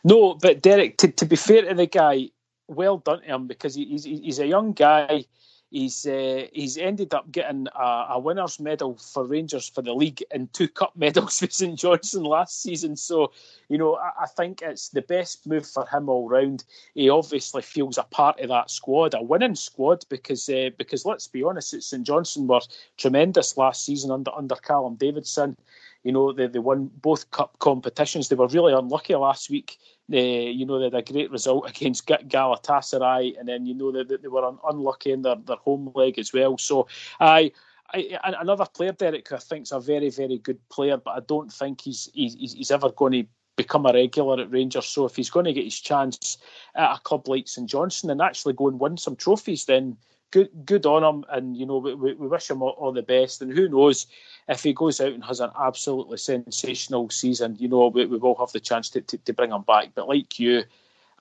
No, but Derek, to, to be fair to the guy, well done to him because he's he's a young guy. He's uh, he's ended up getting a, a winners medal for Rangers for the league and two cup medals for St Johnstone last season. So, you know, I, I think it's the best move for him all round. He obviously feels a part of that squad, a winning squad, because uh, because let's be honest, St Johnstone were tremendous last season under under Callum Davidson. You know, they, they won both cup competitions. They were really unlucky last week. Uh, you know, they had a great result against Galatasaray, and then you know that they, they, were un- unlucky in their, their home leg as well. So, I. I, another player, Derek, I think's a very, very good player, but I don't think he's he's, he's ever going to become a regular at Rangers. So if he's going to get his chance at a club like St Johnstone and actually go and win some trophies, then good good on him. And you know we, we wish him all, all, the best. And who knows if he goes out and has an absolutely sensational season, you know we, we will have the chance to, to, to bring him back. But like you,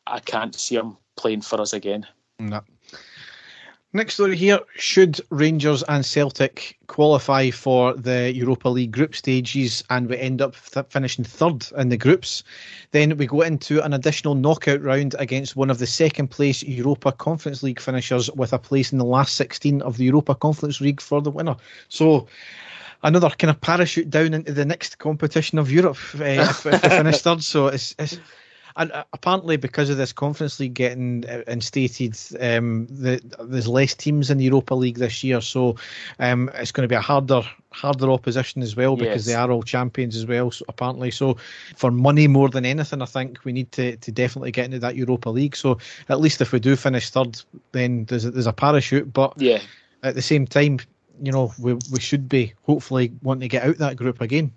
I can't see him playing for us again. No. Next story here Should Rangers and Celtic qualify for the Europa League group stages and we end up th- finishing third in the groups, then we go into an additional knockout round against one of the second place Europa Conference League finishers with a place in the last 16 of the Europa Conference League for the winner. So, another kind of parachute down into the next competition of Europe uh, if, if we finish third. So, it's, it's and uh, apparently, because of this Conference League getting uh, instated, um, the, there's less teams in the Europa League this year, so um, it's going to be a harder, harder opposition as well because Yes. they are all champions as well. So apparently, so for money more than anything, I think we need to, to definitely get into that Europa League. So at least if we do finish third, then there's a, there's a parachute. But Yeah, at the same time, you know, we we should be hopefully wanting to get out that group again.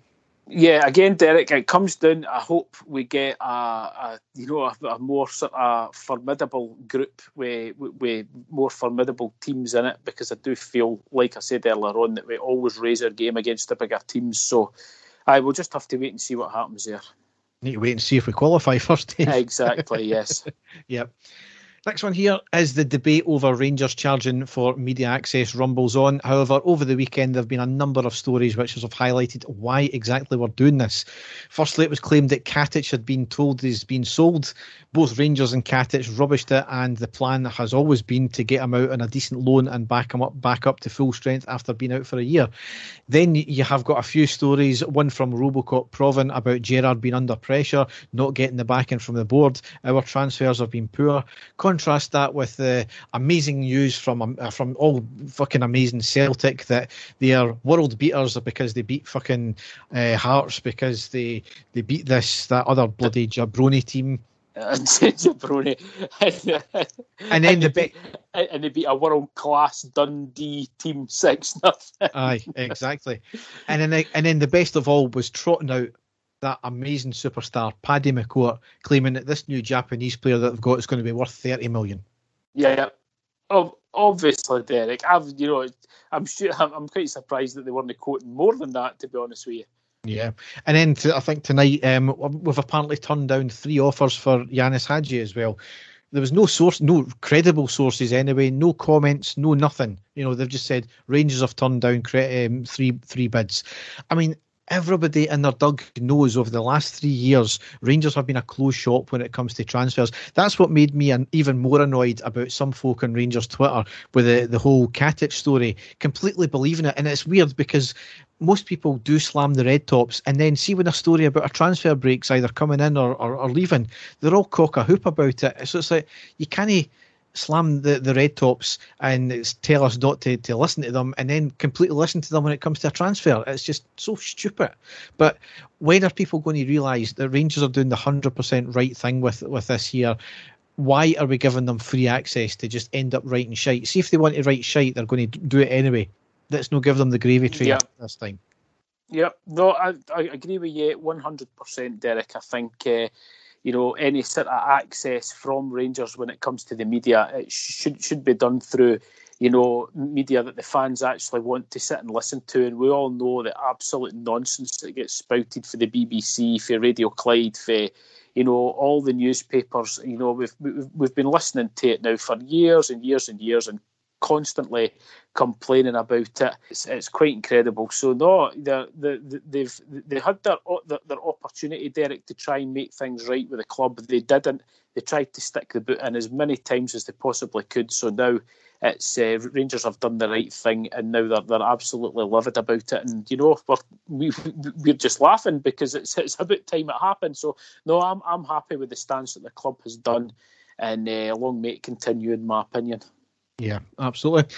Yeah. Again, Derek, it comes down. I hope we get a, a you know a, a more sort of formidable group with, with more formidable teams in it because I do feel, like I said earlier on, that we always raise our game against the bigger teams. So I will just have to wait and see what happens there. Need to wait and see if we qualify first. Exactly. Yes. Yep. Next one here is the debate over Rangers charging for media access rumbles on. However, over the weekend there have been a number of stories which have highlighted why exactly we're doing this. Firstly, it was claimed that Katic had been told he's been sold. Both Rangers and Katic rubbished it, and the plan has always been to get him out on a decent loan and back him up back up to full strength after being out for a year. Then you have got a few stories, one from Robocop Proven about Gerrard being under pressure, not getting the backing from the board. Our transfers have been poor. Contrast that with the amazing news from um, uh, from all fucking amazing Celtic that they are world beaters because they beat fucking uh, Hearts because they they beat this that other bloody jabroni team. Jabroni. And then the they beat, and they beat a world class Dundee team six nothing. Aye, exactly. And then, the, and then the best of all was trotting out that amazing superstar Paddy McCourt, claiming that this new Japanese player that they've got is going to be worth thirty million. Yeah, yeah. Obviously, Derek. I've you know, I'm sure I'm, I'm quite surprised that they weren't quoting more than that. To be honest with you. Yeah, and then to, I think tonight um, we've apparently turned down three offers for Ianis Hagi as well. There was no source, no credible sources anyway, no comments, no nothing. You know, they've just said Rangers have turned down cre- um, three three bids. I mean, everybody in their dug knows over the last three years, Rangers have been a closed shop when it comes to transfers. That's what made me an, even more annoyed about some folk on Rangers Twitter with the, the whole Katic story, completely believing it. And it's weird because most people do slam the red tops and then see when a story about a transfer breaks either coming in or, or, or leaving, they're all cock a hoop about it. So it's like you can't slam the, the red tops and tell us not to, to listen to them and then completely listen to them when it comes to a transfer. It's just so stupid. But when are people going to realise that Rangers are doing the 100% right thing with, with this year? Why are we giving them free access to just end up writing shite? See if they want to write shite, they're going to do it anyway. Let's not give them the gravy train Yeah. this time. Yeah, No, I, I agree with you 100%, Derek. I think, uh, you know, any sort of access from Rangers when it comes to the media, it should should be done through, you know, media that the fans actually want to sit and listen to. And we all know the absolute nonsense that gets spouted for the BBC, for Radio Clyde, for, you know, all the newspapers. You know, we've, we've, we've been listening to it now for years and years and years and constantly complaining about it. It's, it's quite incredible. So no, the the they've they had their, their their opportunity, Derek, to try and make things right with the club. They didn't. They tried to stick the boot in as many times as they possibly could. So now it's uh, Rangers have done the right thing, and now they're they're absolutely livid about it. And you know we're we, we're just laughing because it's it's about time it happened. So no, I'm I'm happy with the stance that the club has done, and uh, long may it continue, in my opinion. Yeah, absolutely.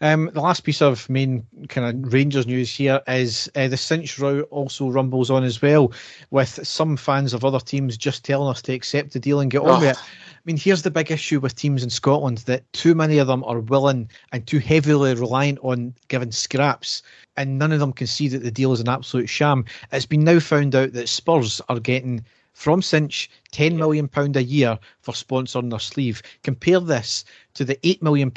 Um, the last piece of main kind of Rangers news here is uh, the cinch row also rumbles on as well, with some fans of other teams just telling us to accept the deal and get on Oh. with it. I mean, here's the big issue with teams in Scotland that too many of them are willing and too heavily reliant on giving scraps, and none of them can see that the deal is an absolute sham. It's been now found out that Spurs are getting from Cinch £10 million a year for sponsoring their sleeve. Compare this to the £8 million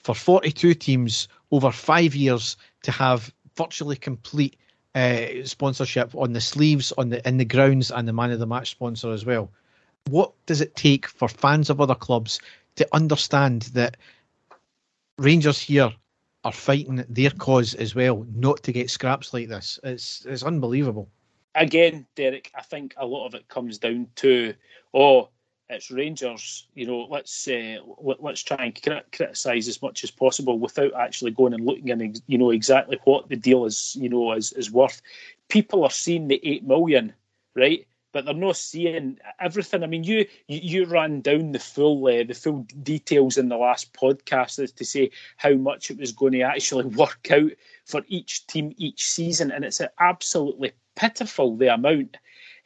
for 42 teams over five years to have virtually complete uh, sponsorship on the sleeves, on the in the grounds, and the man of the match sponsor as well. what does it take for fans of other clubs to understand that Rangers here are fighting their cause as well, not to get scraps like this? It's it's unbelievable. Again, Derek, I think a lot of it comes down to oh, it's Rangers. You know, let's uh, let, us try and crit- criticise as much as possible without actually going and looking at you know exactly what the deal is. You know, is is worth. People are seeing the eight million, right? But they're not seeing everything. I mean, you you, you ran down the full uh, the full details in the last podcast as to say how much it was going to actually work out for each team each season, and it's absolutely pitiful the amount.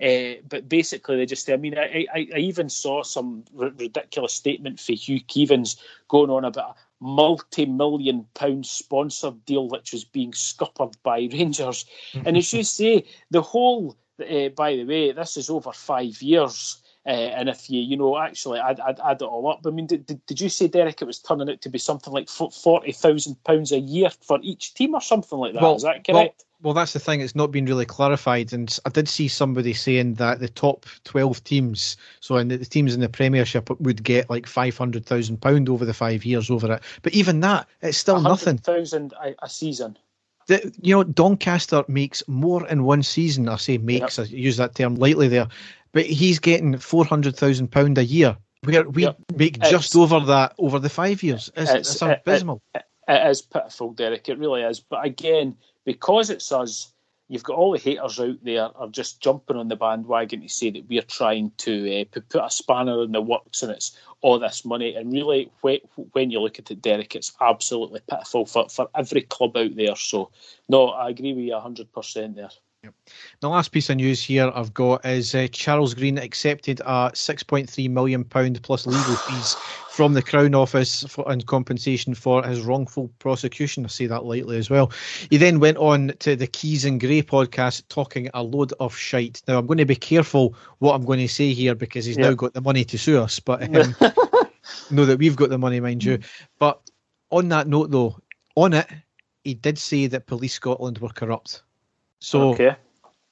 Uh, but basically, they just, I mean, I, I, I even saw some r- ridiculous statement for Hugh Keevins going on about a multi million pound sponsored deal which was being scuppered by Rangers. and as you say, the whole uh, by the way, this is over five years. Uh, and if you, you know, actually add, add, add it all up, I mean, did, did, did you say, Derek, it was turning out to be something like £40,000 a year for each team or something like that? Well, is that correct? Well, well, that's the thing. It's not been really clarified, and I did see somebody saying that the top twelve teams, so in the, the teams in the Premiership, would get like five hundred thousand pound over the five years over it. But even that, it's still nothing. Thousand a, a season the, you know, Doncaster makes more in one season. I say makes, yep. I use that term lightly there, but he's getting four hundred thousand pound a year. Where we yep. make it's, just over that over the five years. It's, it's, it's abysmal. It, it, it is pitiful, Derek. It really is. But again, because it's us, you've got all the haters out there are just jumping on the bandwagon to say that we're trying to uh, put a spanner in the works and it's all this money. And really, when you look at it, Derek, it's absolutely pitiful for, for every club out there. So, no, I agree with you 100% there. Yep. The last piece of news here I've got is uh, Charles Green accepted a £6.3 million plus legal fees from the Crown Office for, in compensation for his wrongful prosecution. I say that lightly as well. He then went on to the Keys and Gray podcast talking a load of shite. Now, I'm going to be careful what I'm going to say here because he's yep. now got the money to sue us, but um, know that we've got the money, mind you. But on that note, though, on it, he did say that Police Scotland were corrupt. So okay.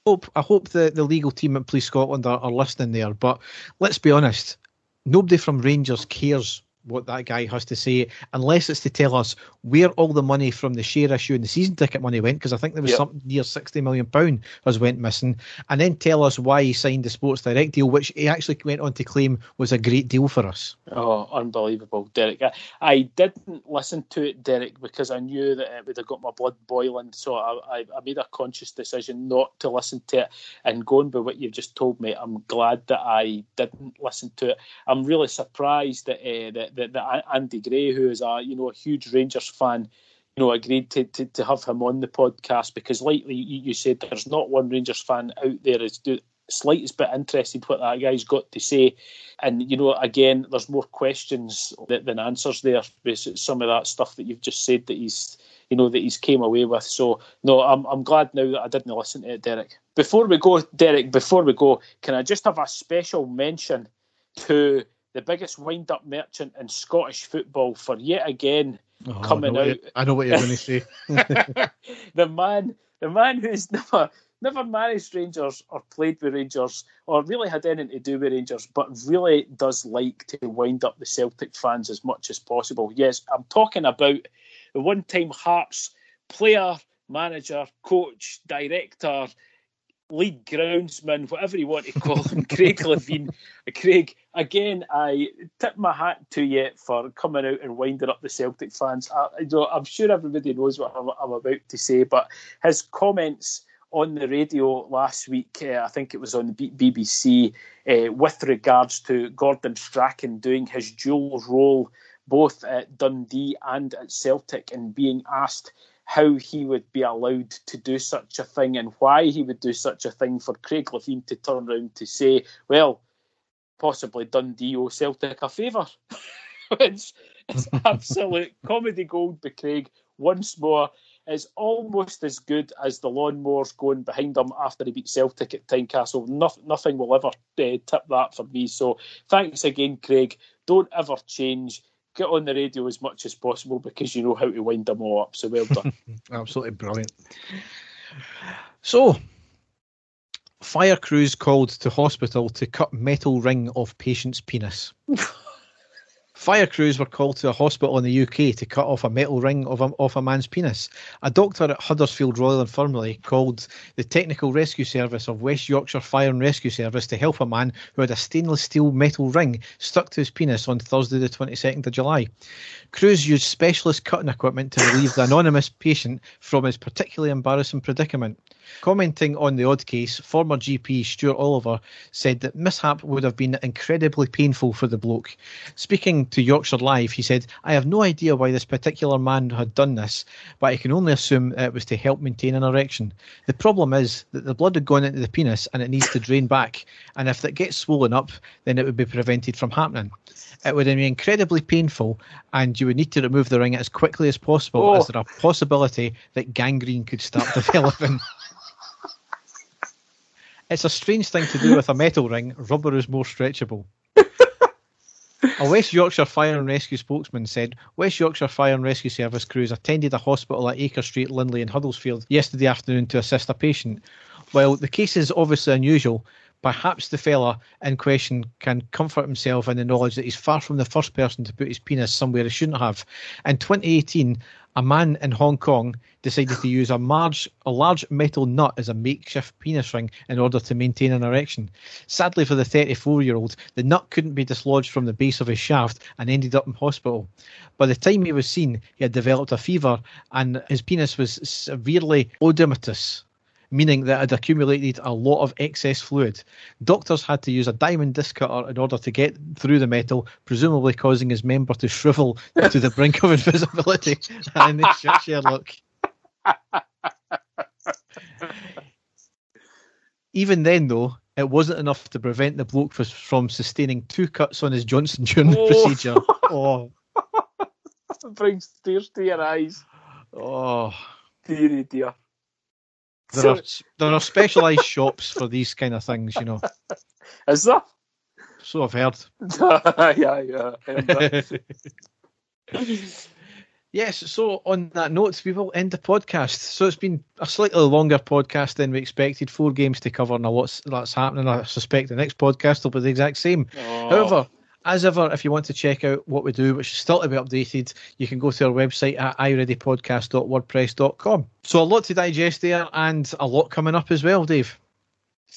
hope I hope the, the legal team at Police Scotland are, are listening there. But let's be honest, nobody from Rangers cares what that guy has to say, unless it's to tell us where all the money from the share issue and the season ticket money went, because I think there was yep. something near sixty million pound has went missing, and then tell us why he signed the Sports Direct deal, which he actually went on to claim was a great deal for us. Oh, unbelievable, Derek! I, I didn't listen to it, Derek, because I knew that it would have got my blood boiling, so I, I, I made a conscious decision not to listen to it. And going by what you've just told me, I'm glad that I didn't listen to it. I'm really surprised that uh, that that, that Andy Gray, who is a you know a huge Rangers fan, you know agreed to, to, to have him on the podcast because, lately you, said there's not one Rangers fan out there is do, slightest bit interested what that guy's got to say. And you know, again, there's more questions than answers there. Some of that stuff that you've just said that he's, you know, that he's came away with. So no, I'm I'm glad now that I didn't listen to it, Derek. Before we go, Derek, before we go, can I just have a special mention to the biggest wind-up merchant in Scottish football for yet again oh, coming I out. I know what you're going to say. the man, the man who's never never managed Rangers or played with Rangers or really had anything to do with Rangers, but really does like to wind up the Celtic fans as much as possible. Yes, I'm talking about the one-time Hearts player, manager, coach, director, league groundsman, whatever you want to call him, Craig Levein. Craig, again, I tip my hat to you for coming out and winding up the Celtic fans. I, am sure everybody knows what I'm, I'm, about to say, but his comments on the radio last week, uh, I think it was on the BBC, uh, with regards to Gordon Strachan doing his dual role both at Dundee and at Celtic and being asked how he would be allowed to do such a thing and why he would do such a thing for Craig Levein to turn around to say, well, possibly Dundee owe Celtic a favour. it's, it's absolute comedy gold by Craig once more. Is almost as good as the lawnmowers going behind him after he beat Celtic at Tynecastle. Nothing, nothing will ever uh, tip that for me. So thanks again, Craig. Don't ever change get on the radio as much as possible because you know how to wind them all up. So well done. Absolutely brilliant. So, Fire crews called to hospital to cut metal ring off patient's penis. Fire crews were called to a hospital in the UK to cut off a metal ring of a, off a man's penis. A doctor at Huddersfield Royal Infirmary called the Technical Rescue Service of West Yorkshire Fire and Rescue Service to help a man who had a stainless steel metal ring stuck to his penis on Thursday, the 22nd of July. Crews used specialist cutting equipment to relieve the anonymous patient from his particularly embarrassing predicament. Commenting on the odd case, former GP Stuart Oliver said that mishap would have been incredibly painful for the bloke. Speaking to Yorkshire Live, he said, I have no idea why this particular man had done this, but I can only assume it was to help maintain an erection. The problem is that the blood had gone into the penis and it needs to drain back, and if it gets swollen up, then it would be prevented from happening. It would be incredibly painful, and you would need to remove the ring as quickly as possible, Oh. as there a oh. possibility that gangrene could start developing. It's a strange thing to do with a metal ring. Rubber is more stretchable. A West Yorkshire Fire and Rescue spokesman said West Yorkshire Fire and Rescue Service crews attended a hospital at Acre Street, Lindley, and Huddersfield yesterday afternoon to assist a patient. While the case is obviously unusual, perhaps the fella in question can comfort himself in the knowledge that he's far from the first person to put his penis somewhere he shouldn't have. In 2018, a man in Hong Kong decided to use a large, a large metal nut as a makeshift penis ring in order to maintain an erection. Sadly for the 34 year old, the nut couldn't be dislodged from the base of his shaft and ended up in hospital. By the time he was seen, he had developed a fever and his penis was severely oedematous meaning that it had accumulated a lot of excess fluid. Doctors had to use a diamond disc cutter in order to get through the metal, presumably causing his member to shrivel to the brink of invisibility. and they shut Sherlock. Even then, though, it wasn't enough to prevent the bloke from sustaining two cuts on his Johnson during the Oh. procedure. Oh, brings tears to your eyes. oh. Deary dear. There are there are specialised shops for these kind of things, you know. Is there? So I've heard. yeah, yeah. Heard. Uh, yes, so on that note, we will end the podcast. So it's been a slightly longer podcast than we expected. Four games to cover and a lot that's happening. I suspect the next podcast will be the exact same. Oh. However, as ever, if you want to check out what we do, which is still to be updated, you can go to our website at ayereadypodcast.wordpress.com. So a lot to digest there and a lot coming up as well, Dave.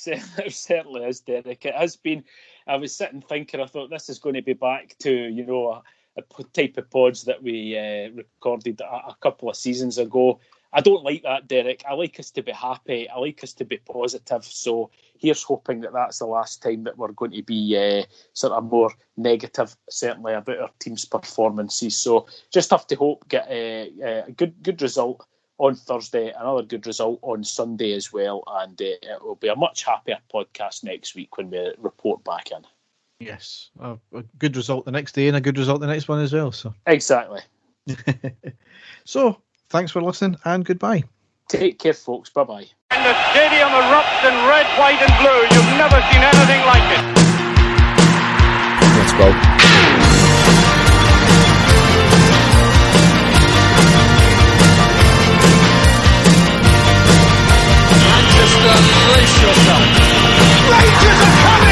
It certainly is, Derek. It has been. I was sitting thinking. I thought this is going to be back to you know a type of pods that we uh, recorded a, a couple of seasons ago. I don't like that, Derek. I like us to be happy. I like us to be positive. So here's hoping that that's the last time that we're going to be uh, sort of more negative, certainly about our team's performances. So just have to hope get a, a good good result on Thursday, another good result on Sunday as well, and uh, it will be a much happier podcast next week when we report back in. Yes, a, a good result the next day and a good result the next one as well. So, Exactly. so Thanks for listening and goodbye. Take care, folks. Bye bye. And the stadium erupts in red, white, and blue. You've never seen anything like it. Let's go. Manchester, brace yourself. Rangers are coming!